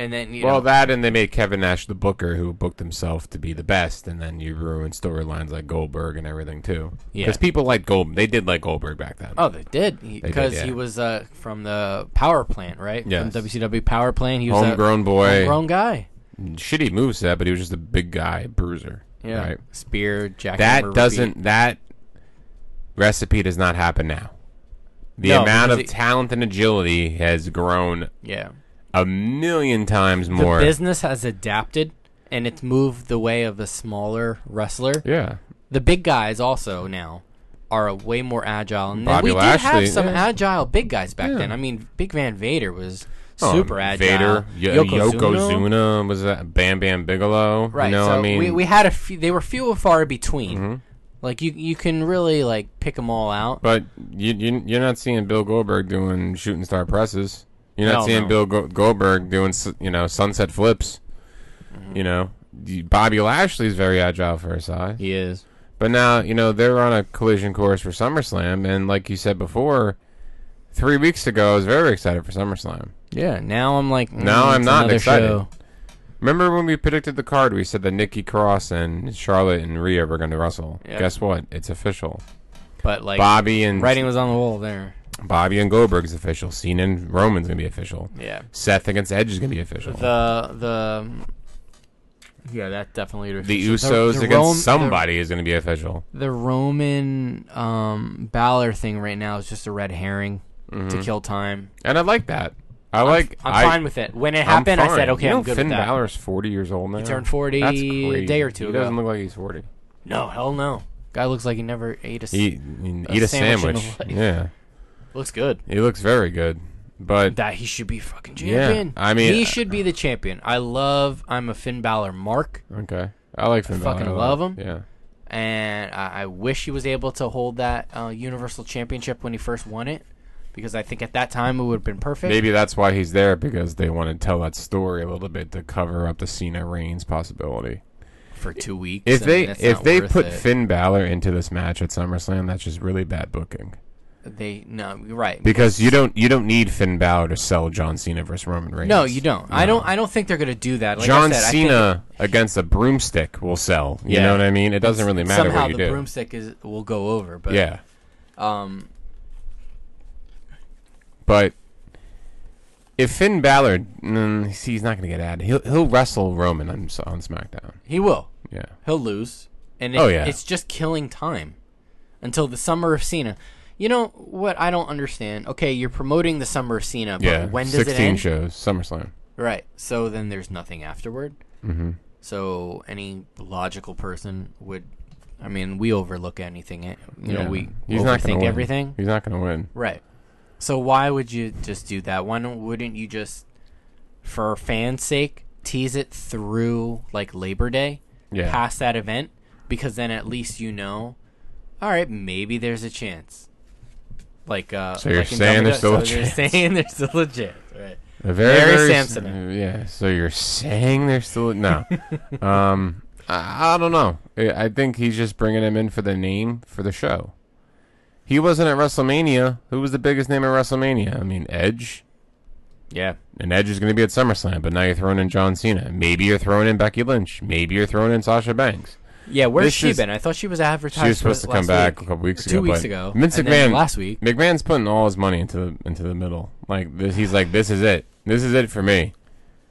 And then, you Well, know, that and they made Kevin Nash the booker, who booked himself to be the best, and then you ruined storylines like Goldberg and everything too. Yeah. because people like Gold. They did like Goldberg back then. Oh, they did because yeah. he was uh, from the power plant, right? Yes. From WCW power plant. He was Homegrown a boy. homegrown guy. Shitty moveset, but he was just a big guy, bruiser. Yeah, Right. spear, jackhammer, That doesn't. That recipe does not happen now. The No, amount of it- talent and agility has grown Yeah, a million times the more. business has adapted and it's moved the way of the smaller wrestler. yeah. The big guys also now are way more agile, and Bobby we did have some yeah. agile big guys back Yeah. then. I mean, Big Van Vader was super agile. Vader, Yo- Yokozuna. Yokozuna was that Bam Bam Bigelow. Right. You know, so I mean, we, we had a few. They were few and far between. Mhm. Like you, you can really like pick them all out. But you, you you're not seeing Bill Goldberg doing shooting star presses. You're not Hell seeing no. Bill Go- Goldberg doing you know sunset flips. Mm-hmm. You know, Bobby Lashley's very agile for his size. He is. But now you know they're on a collision course for SummerSlam, and like you said before, three weeks ago I was very excited for SummerSlam. Yeah. Now I'm like. mm, Now I'm not excited. show. Remember when we predicted the card? We said that Nikki Cross and Charlotte and Rhea were going to wrestle. Yeah. Guess what? It's official. But like Bobby and writing was on the wall there. Bobby and Goldberg's official. Cena and Roman's going to be official. Yeah. Seth against Edge is going to be official. The the. Yeah, that definitely. The official. Usos the against Rom- somebody is going to be official. The, the Roman um, Balor thing right now is just a red herring to kill time. And I like that. I like. I'm I, fine with it. When it happened, I said, "Okay, you know I'm good Finn with that." Balor's 40 years old now. He turned 40 That's a day or two He ago. doesn't look like he's 40. No, hell no. Guy looks like he never ate a. s- He, he eat a sandwich in life. Yeah, looks good. he looks very good. But That he should be fucking Yeah, champion. I mean- he should be the champion. I love. I'm a Finn Balor mark, okay, I like Finn Balor. fucking love him. Yeah. and I, I wish he was able to hold that uh, Universal Championship when he first won it, because I think at that time it would have been perfect. Maybe that's why he's there because they want to tell that story a little bit to cover up the Cena Reigns possibility. for two weeks. If I they mean, that's if they put it. Finn Balor into this match at SummerSlam, that's just really bad booking. They no, you're right. Because you don't you don't need Finn Balor to sell John Cena versus Roman Reigns. No, you don't. I don't. I don't think they're gonna do that. Like John I said, I think Cena against a broomstick will sell. You Yeah. know what I mean? It doesn't really matter somehow what you the do. broomstick is will go over. But yeah, um, but if Finn Balor, mm, see, he's not going to get added. He'll he'll wrestle Roman on on SmackDown. he will. Yeah, He'll lose, and it, Oh, yeah. it's just killing time until the summer of Cena. You know what I don't understand? Okay, you're promoting the summer of Cena, but yeah. when does Sixteen it end? shows, SummerSlam. Right. So then there's nothing afterward. Mm-hmm. So any logical person would, I mean, we overlook anything. eh, You Yeah. know, we He's not gonna overthink everything. He's not going to win. Right. So why would you just do that? Why don't, wouldn't you just, for fans' sake, tease it through like Labor Day, Yeah. past that event, because then at least you know, all right, maybe there's a chance. Like, uh, So you're like saying WWE, still so you're chance. saying there's still legit, right? Very, Very very Samson. s- yeah. So you're saying they're still no. um, I, I don't know. I, I think he's just bringing him in for the name for the show. He wasn't at WrestleMania. Who was the biggest name at WrestleMania? I mean, Edge. Yeah. And Edge is going to be at SummerSlam, but now you're throwing in John Cena. Maybe you're throwing in Becky Lynch. Maybe you're throwing in Sasha Banks. Yeah, where's This she is- been? I thought she was advertised. She was supposed to come back week. a couple weeks ago. two weeks ago. Vince and then McMahon last week. McMahon's putting all his money into the into the middle. Like this, he's like, this is it. This is it for me.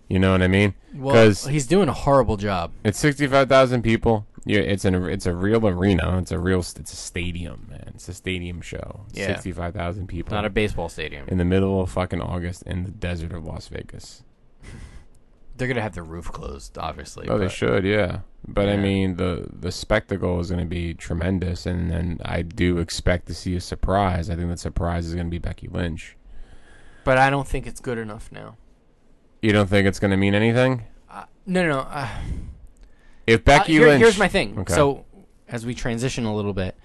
You know what I mean? Well, Because he's doing a horrible job. it's sixty-five thousand people. Yeah, it's an it's a real arena. It's a real it's a stadium, man. It's a stadium show. Yeah. Sixty-five thousand people. Not a baseball stadium. in the middle of fucking August in the desert of Las Vegas. They're gonna have the roof closed, obviously. Oh, they should, yeah. But I mean, the the spectacle is going to be tremendous, and then I do expect to see a surprise. I think the surprise is going to be Becky Lynch. But I don't think it's good enough now. You don't think it's going to mean anything? Uh, no, no, no. Uh, If uh, Becky here- Lynch, here's my thing. Okay. So, as we transition a little bit,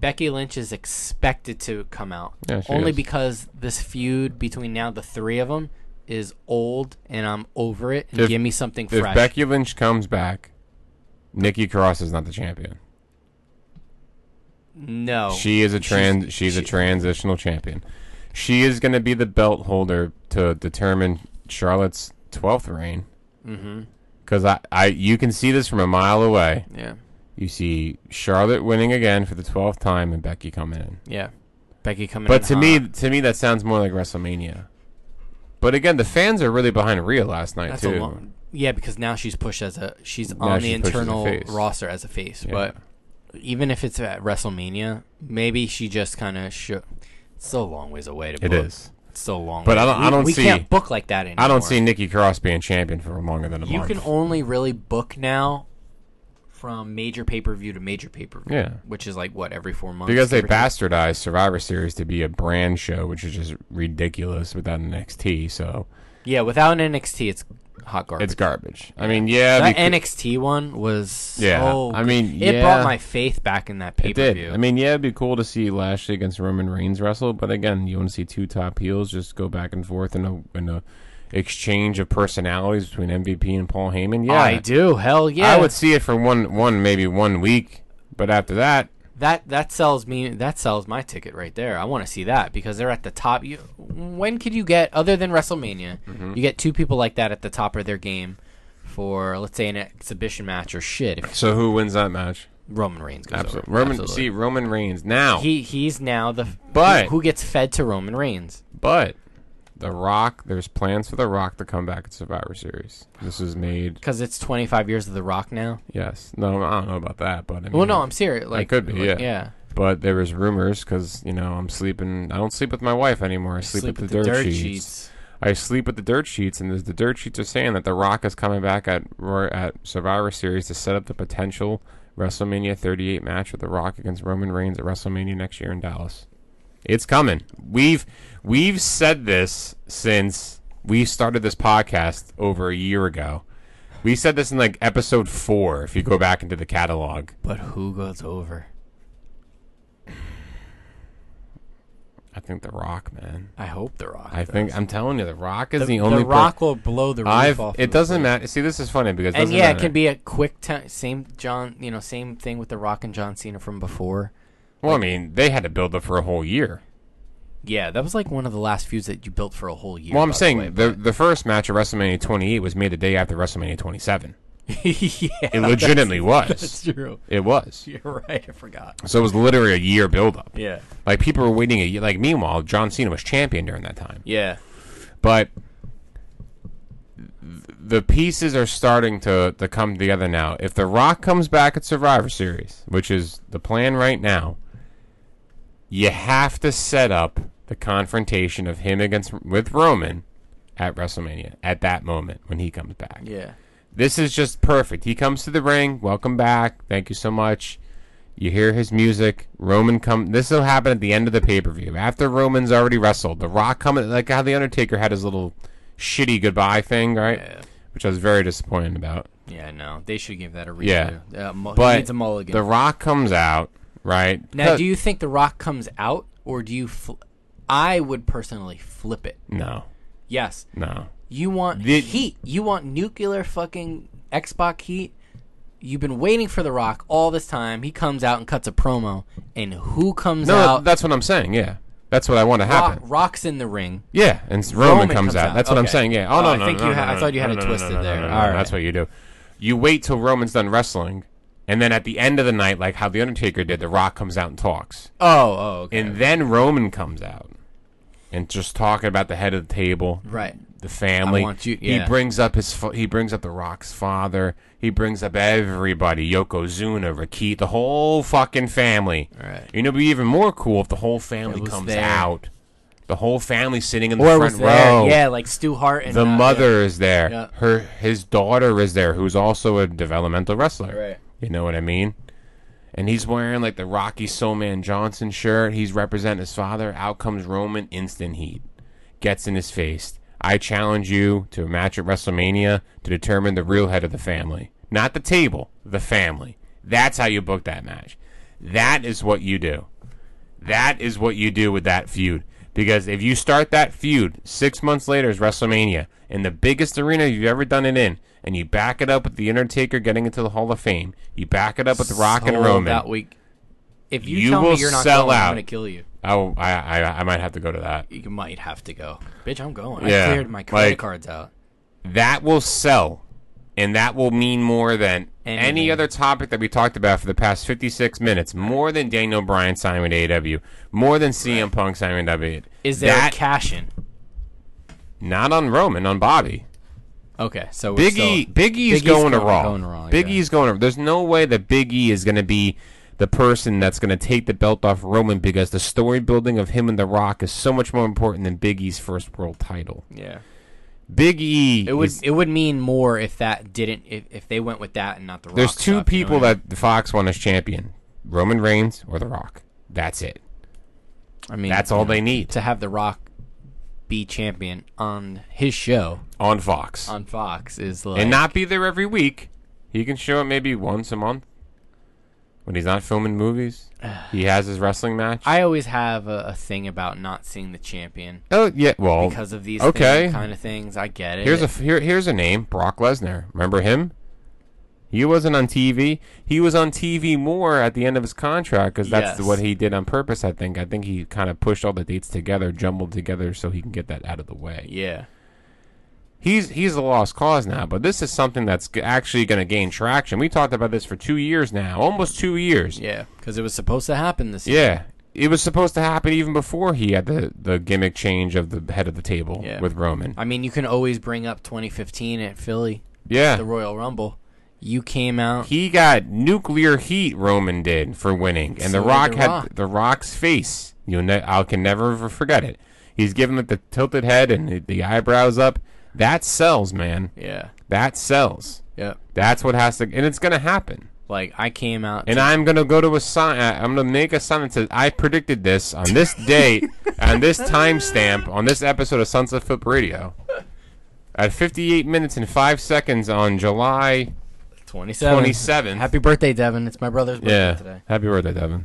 Becky Lynch is expected to come out Yeah, only is. because this feud between now the three of them is old, and I'm over it. And If- give me something if fresh. If Becky Lynch comes back, Nikki Cross is not the champion. no, She is a trans. She's, She's- a transitional champion. She is going to be the belt holder to determine Charlotte's twelfth reign. Mm-hmm. Because I, I, you can see this from a mile away. Yeah, You see Charlotte winning again for the twelfth time and Becky coming in. yeah. Becky coming. But in to hot. me, to me, that sounds more like WrestleMania. But again, the fans are really behind Rhea last night that's too. a long. Yeah, because now she's pushed as a she's Now on the she's pushed as a internal face. roster as a face. Yeah. But even if it's at WrestleMania, maybe she just kind of should. It's still a long ways away to It book. is. It's still a long. But way. I don't- I We- don't we see- can't book like that anymore. I don't see Nikki Cross being champion for longer than a month. You month. can only really book now from major pay per view to major pay per view. Yeah. which is like what every four months. because they give or take? bastardized Survivor Series to be a brand show, which is just ridiculous without an NXT. So Yeah, without an NXT, it's hot garbage. it's garbage. I mean, yeah, that becau- NXT one was Yeah, so I mean, it yeah. brought my faith back in that pay per view. I mean, yeah, it'd be cool to see Lashley against Roman Reigns wrestle, but again, you want to see two top heels just go back and forth in a in a exchange of personalities between MVP and Paul Heyman. Yeah, I do. Hell yeah. I would see it for one one maybe one week, but after that, that that sells me. That sells my ticket right there. I want to see that because they're at the top. You, when could you get other than WrestleMania? Mm-hmm. You get two people like that at the top of their game for let's say an exhibition match or shit. So who wins that match? Roman Reigns goes Absolutely. over. Roman. Absolutely. See Roman Reigns now, he he's now the But- who, who gets fed to Roman Reigns. but The Rock. There's plans for The Rock to come back at Survivor Series. This is made. Because it's 25 years of The Rock now. Yes. No, I don't know about that, but I mean, Well, no, I'm serious. Like it could be, like, yeah. yeah. But there was rumors because you know I'm sleeping. I don't sleep with my wife anymore. I sleep, with, the, dirt, sheets. I sleep with the dirt sheets, and the dirt sheets are saying that The Rock is coming back at at Survivor Series to set up the potential WrestleMania 38 match with The Rock against Roman Reigns at WrestleMania next year in Dallas. It's coming. We've we've said this since we started this podcast over a year ago. We said this in like episode four. If you go back into the catalog, But who goes over? I think The Rock, man. I hope The Rock. I does. think I'm telling you, The Rock is the, the, only. The per- Rock will blow the roof I've. off. It of doesn't matter. See, this is funny because And yeah, it can be a quick time. Same John, you know, same thing with The Rock and John Cena from before. Well, I mean, they had to build up for a whole year. Yeah, that was like one of the last feuds that you built for a whole year. well, I'm by saying the, way, the but- the first match at WrestleMania 28 was made the day after WrestleMania 27. yeah, It legitimately was. That's true. It was. You're right. I forgot. So it was literally a year buildup. Yeah. Like people were waiting a year. Like meanwhile, John Cena was champion during that time. Yeah. But the pieces are starting to, to come together now. If The Rock comes back at Survivor Series, which is the plan right now, you have to set up the confrontation of him against with Roman at WrestleMania at that moment when he comes back. Yeah. This is just perfect. He comes to the ring. Welcome back. Thank you so much. You hear his music. Roman come. This will happen at the end of the pay per view after Roman's already wrestled. The Rock coming like how the Undertaker had his little shitty goodbye thing, right? Yeah. Which I was very disappointed about. Yeah. No, they should give that a Yeah. redo. Uh, mo- he But needs a mulligan. The Rock comes out, right? now, do you think The Rock comes out, or do you? Fl- I would personally flip it. No, Yes. no. You want The- heat. You want nuclear fucking Xbox heat. You've been waiting for The Rock all this time. He comes out and cuts a promo, and who comes No, out? that's what I'm saying. Yeah, that's what I want to Rock, happen. Rock's in the ring. Yeah, and Roman, Roman comes, comes out. That's what I'm saying. Yeah. Oh, Oh, no, I no, think no, you no, ha- I thought you had no, it no, no, twisted no, no, there. no, no, All no, That's what you do. You wait till Roman's done wrestling, and then at the end of the night, like how the Undertaker did, The Rock comes out and talks, Oh, oh, okay. and then Roman comes out. and just talking about the head of the table, Right. the family. I want you- He brings up his he brings up the Rock's father. He brings up everybody, Yokozuna, Rakit, the whole fucking family. Right. You know, it'd be even more cool if the whole family comes there. out. The whole family sitting in the Or front row. Yeah, like Stu Hart and The uh, mother is there. Yeah. Her his daughter is there, who's also a developmental wrestler. Right. You know what I mean? And he's wearing like the Rocky Soulman Johnson shirt. He's representing his father. Out comes Roman, instant heat. Gets in his face. I challenge you to a match at WrestleMania to determine the real head of the family. Not the table, the family. That's how you book that match. That is what you do. That is what you do with that feud. Because if you start that feud six months later is WrestleMania in the biggest arena you've ever done it in, and you back it up with the Undertaker getting into the Hall of Fame, you back it up with the Rock and Roman. out week. If you, You tell will me you're not sell going, out. I'm gonna kill you. Oh, I, I I might have to go to that. You might have to go, bitch. I'm going. Yeah, I cleared my credit like- cards out. That will sell, and that will mean more than any other topic that we talked about for the past 56 minutes. More than Daniel Bryan signing with AEW. More than CM Punk signing with WWE. Is there that a cash in? not on Roman on Bobby? Okay, so Big still- E, Big E is Big E's going to going- Raw. going Raw, Big yeah. E is going to. There's no way that Big E is going to be the person that's going to take the belt off Roman because the story building of him and The Rock is so much more important than Big E's first world title. Yeah, Big E. it would is- it would mean more if that didn't if, if they went with that and not the. Rock there's two stuff, you know people I mean? that the Fox won as champion: Roman Reigns or The Rock. That's it. I mean That's all you know, they need to have the Rock be champion on his show on Fox, on Fox is like and not be there every week. He can show up maybe once a month when he's not filming movies. he has his wrestling match. I always have a, a thing about not seeing the champion oh yeah, well because of these okay. kind of things. I get it. Here's a here, here's a name, Brock Lesnar. Remember him? He wasn't on TV. He was on TV more at the end of his contract because that's Yes. what he did on purpose. I think. I think he kind of pushed all the dates together, jumbled together, so he can get that out of the way. yeah. He's he's a lost cause now, but this is something that's actually going to gain traction. We talked about this for two years now, almost two years. Yeah, because it was supposed to happen this year. Yeah. It was supposed to happen even before he had the, the gimmick change of the head of the table Yeah. with Roman. I mean, you can always bring up 2015 at Philly, Yeah. the Royal Rumble. You came out. He got nuclear heat. Roman did for winning, and So the Rock The had Rock. the Rock's face. You ne- I can never forget it. He's giving it the tilted head and the, the eyebrows up. That sells, man. Yeah. That sells. Yep. That's what has to, and it's gonna happen. Like I came out. And I'm gonna go to a sign. Uh, I'm gonna make a sign that says I predicted this on this date, on this timestamp, on this episode of Sunset Flip Radio, at 58 minutes and five seconds on July 27. 27th. Happy birthday, Devin. It's my brother's birthday yeah. today. Happy birthday, Devin.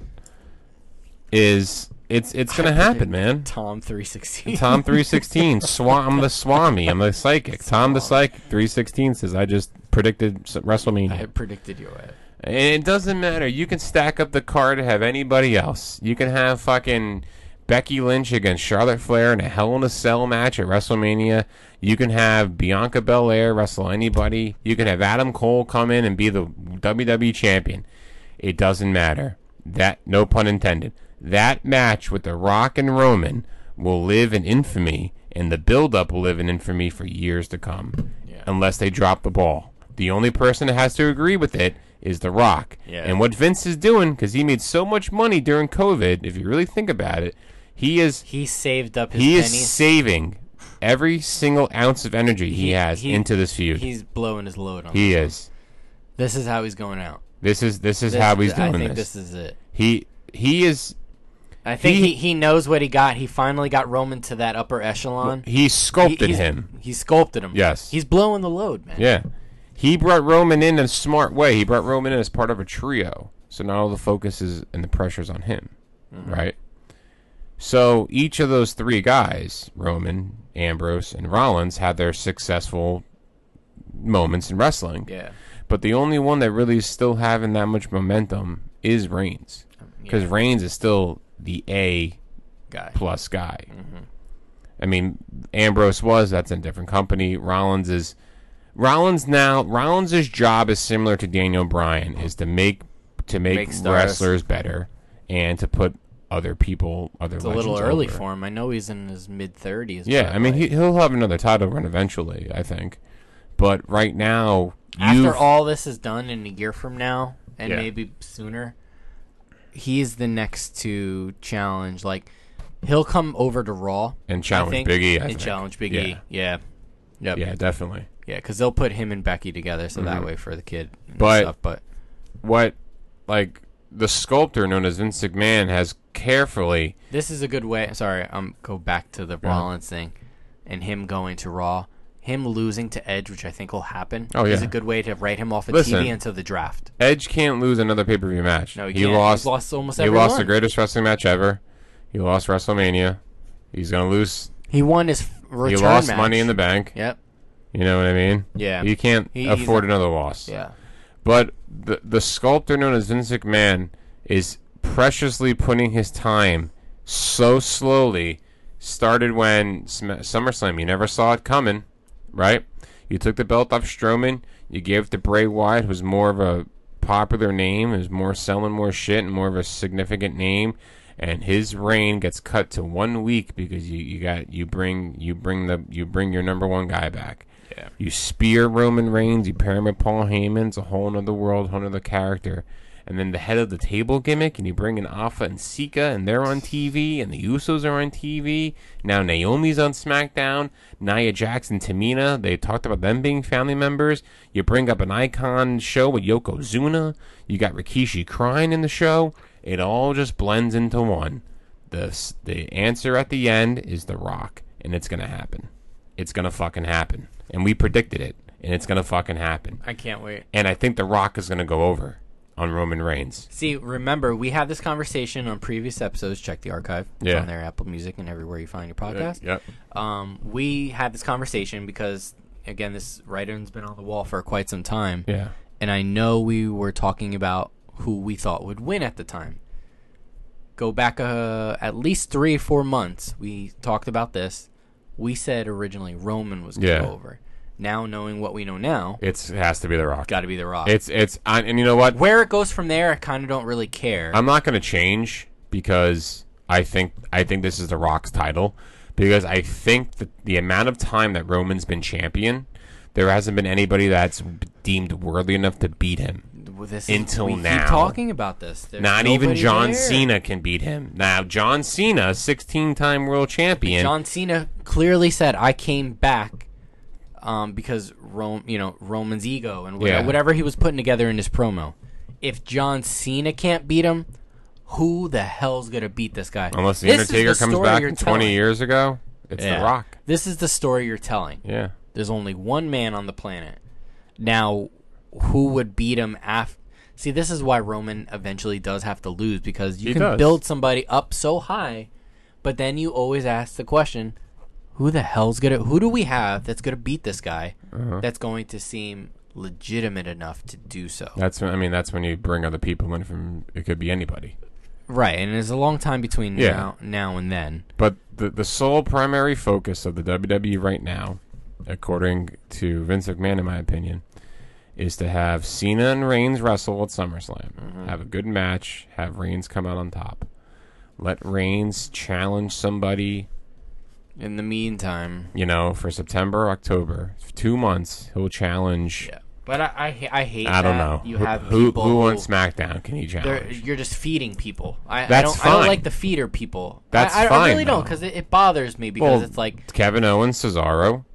Is it's it's gonna happen, man. Tom 316. Tom three sixteen. Swa- I'm the Swami. I'm the psychic. Tom the psychic three sixteen says I just predicted WrestleMania. I predicted your way. And it doesn't matter. You can stack up the card to have anybody else. You can have fucking Becky Lynch against Charlotte Flair in a Hell in a Cell match at WrestleMania. You can have Bianca Belair wrestle anybody. You can have Adam Cole come in and be the WWE champion. It doesn't matter. That no pun intended. That match with The Rock and Roman will live in infamy, and the build-up will live in infamy for years to come, Yeah. unless they drop the ball. The only person that has to agree with it is The Rock. Yeah. And what Vince is doing, because he made so much money during COVID, if you really think about it, he is He saved up his he is saving every single ounce of energy he, He- has he- into this feud. He's blowing his load on. He this. is. This is how he's going out. This is this is This- how he's doing I think this. this is it. He he is I think He- he, he knows what he got. He finally got Roman to that upper echelon. he He- sculpted he's- him. He sculpted him. Yes. He's blowing the load, man. Yeah. He brought Roman in in a smart way. He brought Roman in as part of a trio. So now all the focus is and the pressure's on him. Mm-hmm. Right? So each of those three guys, Roman, Ambrose, and Rollins, had their successful moments in wrestling. Yeah. But the only one that really is still having that much momentum is Reigns. Because Yeah. Reigns is still the A Guy. plus guy. Mm-hmm. I mean, Ambrose was that's a different company. Rollins is Rollins now. Rollins's job is similar to Daniel Bryan, is to make to make, Make wrestlers better and to put other people, other It's a little early over. for him. I know he's in his mid thirties. Yeah, I mean he, he'll have another title run eventually, I think. But right now, after you've- all this is done in a year from now, and Yeah. maybe sooner, he's the next to challenge. Like he'll come over to Raw and challenge think, Big E, I and think. challenge Big yeah. E. Yeah, yep. Yeah, definitely. Yeah, because they'll put him and Becky together, so that Mhm. way for the kid. And But- stuff. but What, like, the sculptor known as Vince McMahon has carefully this is a good way. Sorry, I'm um, go back to the Yeah. Rollins thing, and him going to Raw, him losing to Edge, which I think will happen. Oh, is a good way to write him off of Listen. TV until the draft. Edge can't lose another pay per view match. No, he, he can't. lost. He's lost almost he every lost one. the greatest wrestling match ever. He lost WrestleMania. He's gonna lose. He won his return he lost match. Money in the Bank. Yep. You know what I mean? Yeah. He can't He- afford another loss. Yeah. But the the sculptor known as Vince McMahon is preciously putting his time so slowly. Started when SummerSlam. You never saw it coming, right? You took the belt off Strowman. You gave it to Bray Wyatt, who was more of a popular name, who's more selling more shit and more of a significant name. And his reign gets cut to one week because you, you got you bring you bring the you bring your number one guy back. Yeah. You spear Roman Reigns, you pair him with Paul Heyman, it's a whole nother world, whole nother character. And then the head of the table gimmick, and you bring in Afa and Sika, and they're on TV, and the Usos are on TV. Now Naomi's on SmackDown. Nia Jax and Tamina, they talked about them being family members. You bring up an icon show with Yokozuna. You got Rikishi crying in the show. It all just blends into one. The the answer at the end is The Rock, and it's gonna happen. It's gonna fucking happen, and we predicted it, and it's gonna fucking happen. I can't wait. And I think The Rock is gonna go over on Roman Reigns. See, remember, we had this conversation on previous episodes. Check the archive. It's Yeah. on there, Apple Music, and everywhere you find your podcast. Yep. Um, we had this conversation because, again, this writing's been on the wall for quite some time. Yeah. And I know we were talking about who we thought would win at the time. Go back uh, at least three or four months. We talked about this. We said originally Roman was going to Yeah. go over. Now, knowing what we know now, It's it has to be The Rock. got to be The Rock. It's it's I, and you know what? Where it goes from there, I kind of don't really care. I'm not gonna change because I think I think this is The Rock's title because I think that the amount of time that Roman's been champion, there hasn't been anybody that's deemed worthy enough to beat him. Well, this is- until we now. Talking about this. There's Not even John there. Cena can beat him. Now, John Cena, 16-time world champion. John Cena clearly said, "I came back um, because Rome, you know, Roman's ego and whatever, Yeah. whatever he was putting together in his promo. If John Cena can't beat him, who the hell's gonna beat this guy? Unless the This is Undertaker comes back 20 telling. years ago, it's Yeah. The Rock. This is the story you're telling. Yeah. There's only one man on the planet. Now, who would beat him after? See, this is why Roman eventually does have to lose because you He can does. build somebody up so high, but then you always ask the question, who the hell's gonna? Who do we have that's gonna beat this guy? Uh-huh. That's going to seem legitimate enough to do so. That's when, I mean that's when you bring other people in from it could be anybody. right, and there's a long time between Yeah. now, now and then. But the the sole primary focus of the WWE right now, according to Vince McMahon in my opinion, is to have Cena and Reigns wrestle at SummerSlam. Mm-hmm. Have a good match, have Reigns come out on top. Let Reigns challenge somebody, In the meantime, you know, for September, October. 2 months, he'll challenge yeah. But I, I, I hate. I don't that know. You Who- have who people who on SmackDown can he They're, challenge? you're just feeding people. I, I don't. I don't like the feeder people. That's I, I, I fine, really don't because it, it bothers me because Well, it's like Kevin Owens, Cesaro,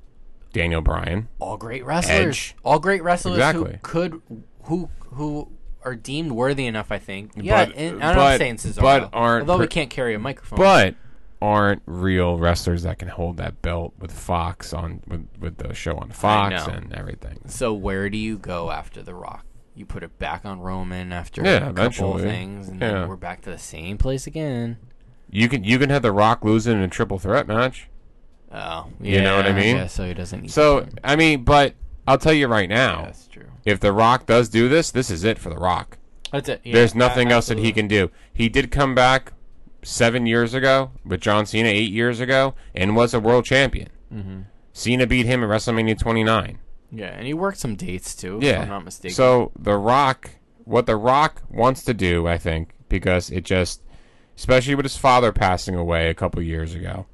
Daniel Bryan. all great wrestlers, Edge. all great wrestlers Exactly. who could who who are deemed worthy enough. I think. Yeah, But- and I'm but- not saying Cesaro, but aren't although we can't carry a microphone. but aren't real wrestlers that can hold that belt with Fox on with, with the show on Fox know. and everything. so where do you go after The Rock? You put it back on Roman after Yeah, a couple of things, and Yeah. then we're back to the same place again. You can you can have the Rock losing in a triple threat match. Oh, You know what I mean? Yeah, so he doesn't. Need So I mean, but I'll tell you right yeah, now, that's true. if the Rock does do this, this is it for the Rock. That's it. yeah, There's nothing else that he can do. He did come back seven years ago with John Cena eight years ago and was a world champion. Mm-hmm. Cena beat him at WrestleMania 29. Yeah, and he worked some dates too. Yeah. if I'm not mistaken. So The Rock, what The Rock wants to do, I think, because it just especially with his father passing away a couple years ago,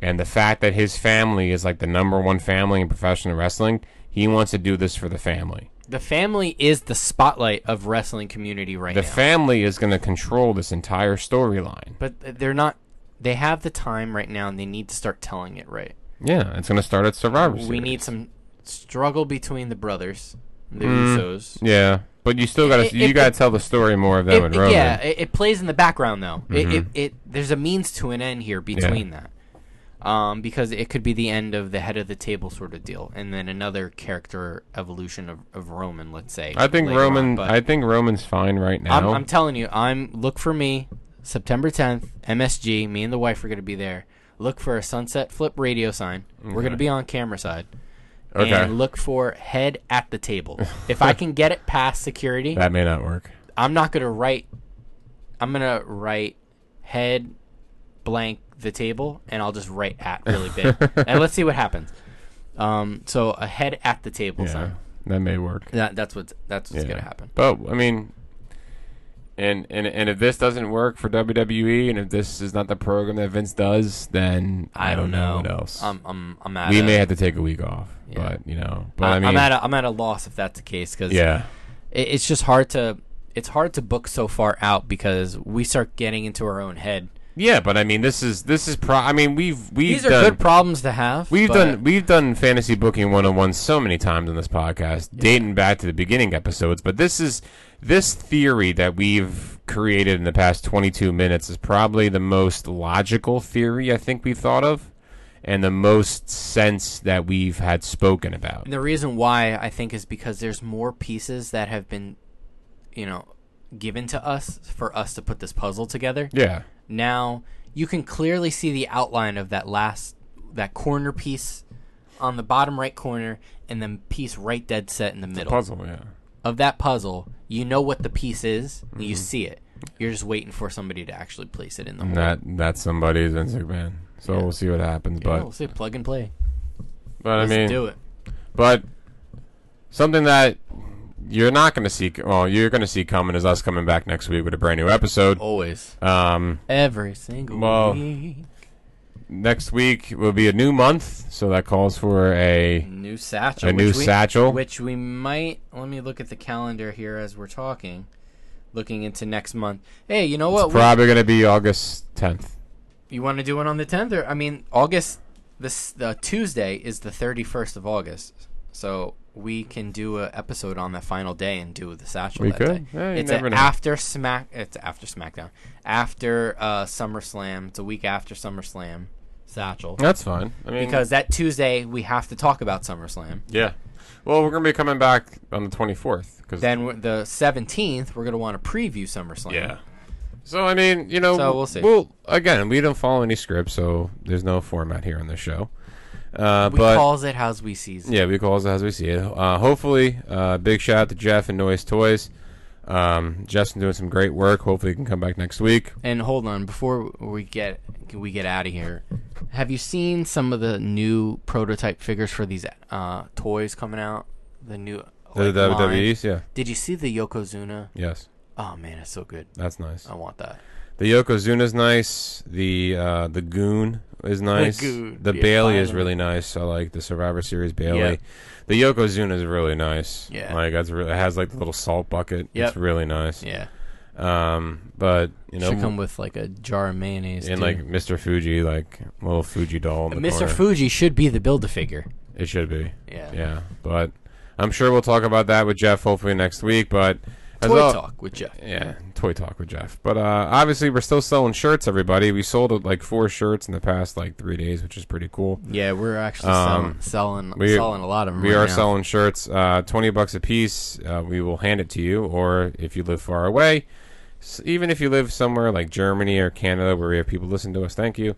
and the fact that his family is like the number one family in professional wrestling, he wants to do this for the family. The family is the spotlight of wrestling community right now. The now. family is going to control this entire storyline. but they're not. They have the time right now, and they need to start telling it right. Yeah, it's going to start at Survivor Series. We need some struggle between the brothers, the Mm. Usos. Yeah, but you still got It- to you it- got to tell the story more of them It- and Roman. yeah, it, it plays in the background though. It, it, it there's a means to an end here between that, um, because it could be the end of the head of the table sort of deal, and then another character evolution of, of Roman. Let's say. I think later on, Roman. I think Roman's fine right now. I'm, I'm telling you, I'm look for me September 10th, MSG. Me and the wife are going to be there. Look for a Sunset Flip radio sign. We're going to be on camera side. okay, And look for head at the table. if I can get it past security, that may not work. I'm not gonna write. I'm gonna write head blank the table, and I'll just write at really big, and let's see what happens. Um, so a head at the table Yeah, sign. that may work. That that's what's that's what's Yeah. gonna happen. But I mean, and and and if this doesn't work for WWE, and if this is not the program that Vince does, then I, don't know what else. I'm I'm I'm at. we a, may have to take a week off, Yeah. but you know, but I, I, mean, am at a, I'm at a loss if that's the case because yeah, it, it's just hard to it's hard to book so far out because we start getting into our own head. Yeah, but I mean, this is this is pro. I mean, we've we've These are done good problems to have. We've but done we've done fantasy booking one on one so many times on this podcast, dating back to the beginning episodes. But this is this theory that we've created in the past twenty two minutes is probably the most logical theory I think we've thought of, and the most sense that we've had spoken about. And The reason why I think is because there's more pieces that have been, you know, given to us for us to put this puzzle together. Yeah, Now you can clearly see the outline of that last that corner piece on the bottom right corner and then piece right dead set in the middle puzzle. Yeah, of that puzzle. You know what the piece is, Mm-hmm. you see it. You're just waiting for somebody to actually place it in the hole. that that somebody's Vince McMahon. So Yeah. we'll see what happens. Yeah, But we'll say plug and play. but I Let's mean, do it. But something that you're not going to see, well, you're going to see coming is us coming back next week with a brand new episode. Always, Um, every single Well, week. next week will be a new month, so that calls for a New satchel. a new which we- satchel. Which we might. Let me look at the calendar here as we're talking. Looking into next month. Hey, you know what? We- Probably going to be August 10th. you want to do it on the 10th? Or, I mean, August. This the Tuesday is the 31st of August. So we can do a episode on the final day and do the satchel We that could. day. Yeah, it's after Smack. It's after SmackDown. After uh, SummerSlam. It's a week after SummerSlam. Satchel. That's fine. I mean, Because that Tuesday we have to talk about SummerSlam. yeah. Well, we're going to be coming back on the 24th. Cause, Then the seventeenth, we're gonna want to preview SummerSlam. yeah. So, I mean, you know, So we'll see. Well, again, we don't follow any script, so there's no format here on the show. Uh, we but calls it as we sees. it. Yeah, we calls it as we see it. Uh, hopefully, uh, big shout out to Jeff and Noise Toys. Um, Jeff's been doing some great work. Hopefully, he can come back next week. And hold on, before we get we get out of here, have you seen some of the new prototype figures for these uh, toys coming out? The new The like, line? WWE's, yeah, Did you see the Yokozuna? yes, Oh man, it's so good. that's nice. I want that. The Yokozuna's nice. The uh, the Goon is nice. Goon, The yeah, Bayley is really nice. I like the Survivor Series Bayley. Yeah. The Yokozuna is really nice. Yeah. like that's really it has like the little salt bucket. Yep. It's really nice. Yeah, Um, but you know, should come with like a jar of mayonnaise. and too. like Mr. Fuji, like little Fuji doll. In the Mr. corner. Fuji should be the build a figure. It should be. Yeah. Yeah, but I'm sure we'll talk about that with Jeff hopefully next week. But Toy well- talk with Jeff. Yeah, toy talk with Jeff. But uh, obviously, we're still selling shirts. Everybody, we sold like four shirts in the past like three days, which is pretty cool. Yeah, we're actually Um, selling selling, we- selling a lot of them. We right are now. selling shirts, uh, twenty bucks a piece. Uh, we will hand it to you, or if you live far away, even if you live somewhere like Germany or Canada, where we have people listen to us, thank you.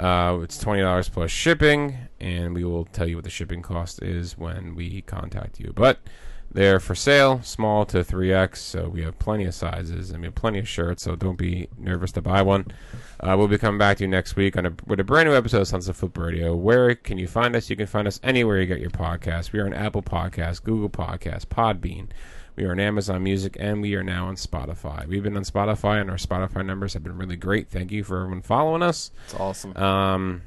Uh, it's twenty dollars plus shipping, and we will tell you what the shipping cost is when we contact you. But they're for sale, small to three X. So we have plenty of sizes and we have plenty of shirts. So don't be nervous to buy one. Uh, we'll be coming back to you next week on a, with a brand new episode of Sunset Flip Radio. Where can you find us? You can find us anywhere you get your podcast. We are on Apple Podcasts, Google Podcasts, Podbean. We are on Amazon Music, and we are now on Spotify. We've been on Spotify, and our Spotify numbers have been really great. Thank you for everyone following us. It's awesome. Um,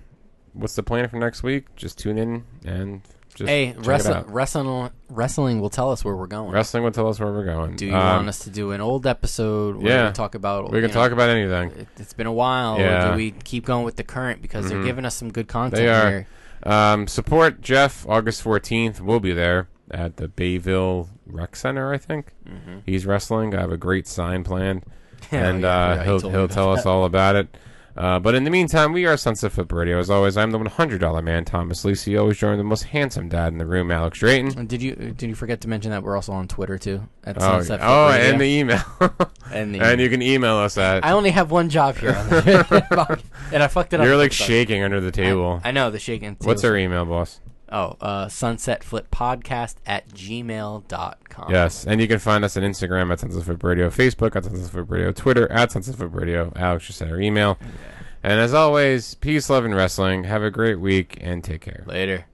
what's the plan for next week? Just tune in and just hey, wrestling, wrestling, wrestling will tell us where we're going. Wrestling will tell us where we're going. do you Um, want us to do an old episode where yeah. we talk about? We can you talk know, about anything. it- It's been a while. Yeah. Do we keep going with the current because they're Mhm. giving us some good content They are. here? Um, support Jeff August 14th. We'll be there at the Bayville Rec Center, I think. Mhm. He's wrestling. I have a great sign planned, and yeah, uh, you he'll he'll tell us all about it. Uh, but in the meantime, we are Sunset Flip Radio. As always, I'm the $100 man, Thomas Lisi. Always joined the most handsome dad in the room, Alex Drayton. Did you did you forget to mention that we're also on Twitter too at Oh, Sunset Flip oh Radio? and the email. and the and you can email us at. I only have one job here, on the and I fucked it up. You're like shaking under the table. I, I know the shaking. too. What's our email, boss? Oh, uh, Sunset Flip Podcast at gmail.com. Yes, and you can find us on Instagram at Sunset Flip Radio, Facebook at Sunset Flip Radio, Twitter at Sunset Flip Radio. Alex just sent our email. And as always, peace, love, and wrestling. Have a great week and take care. Later.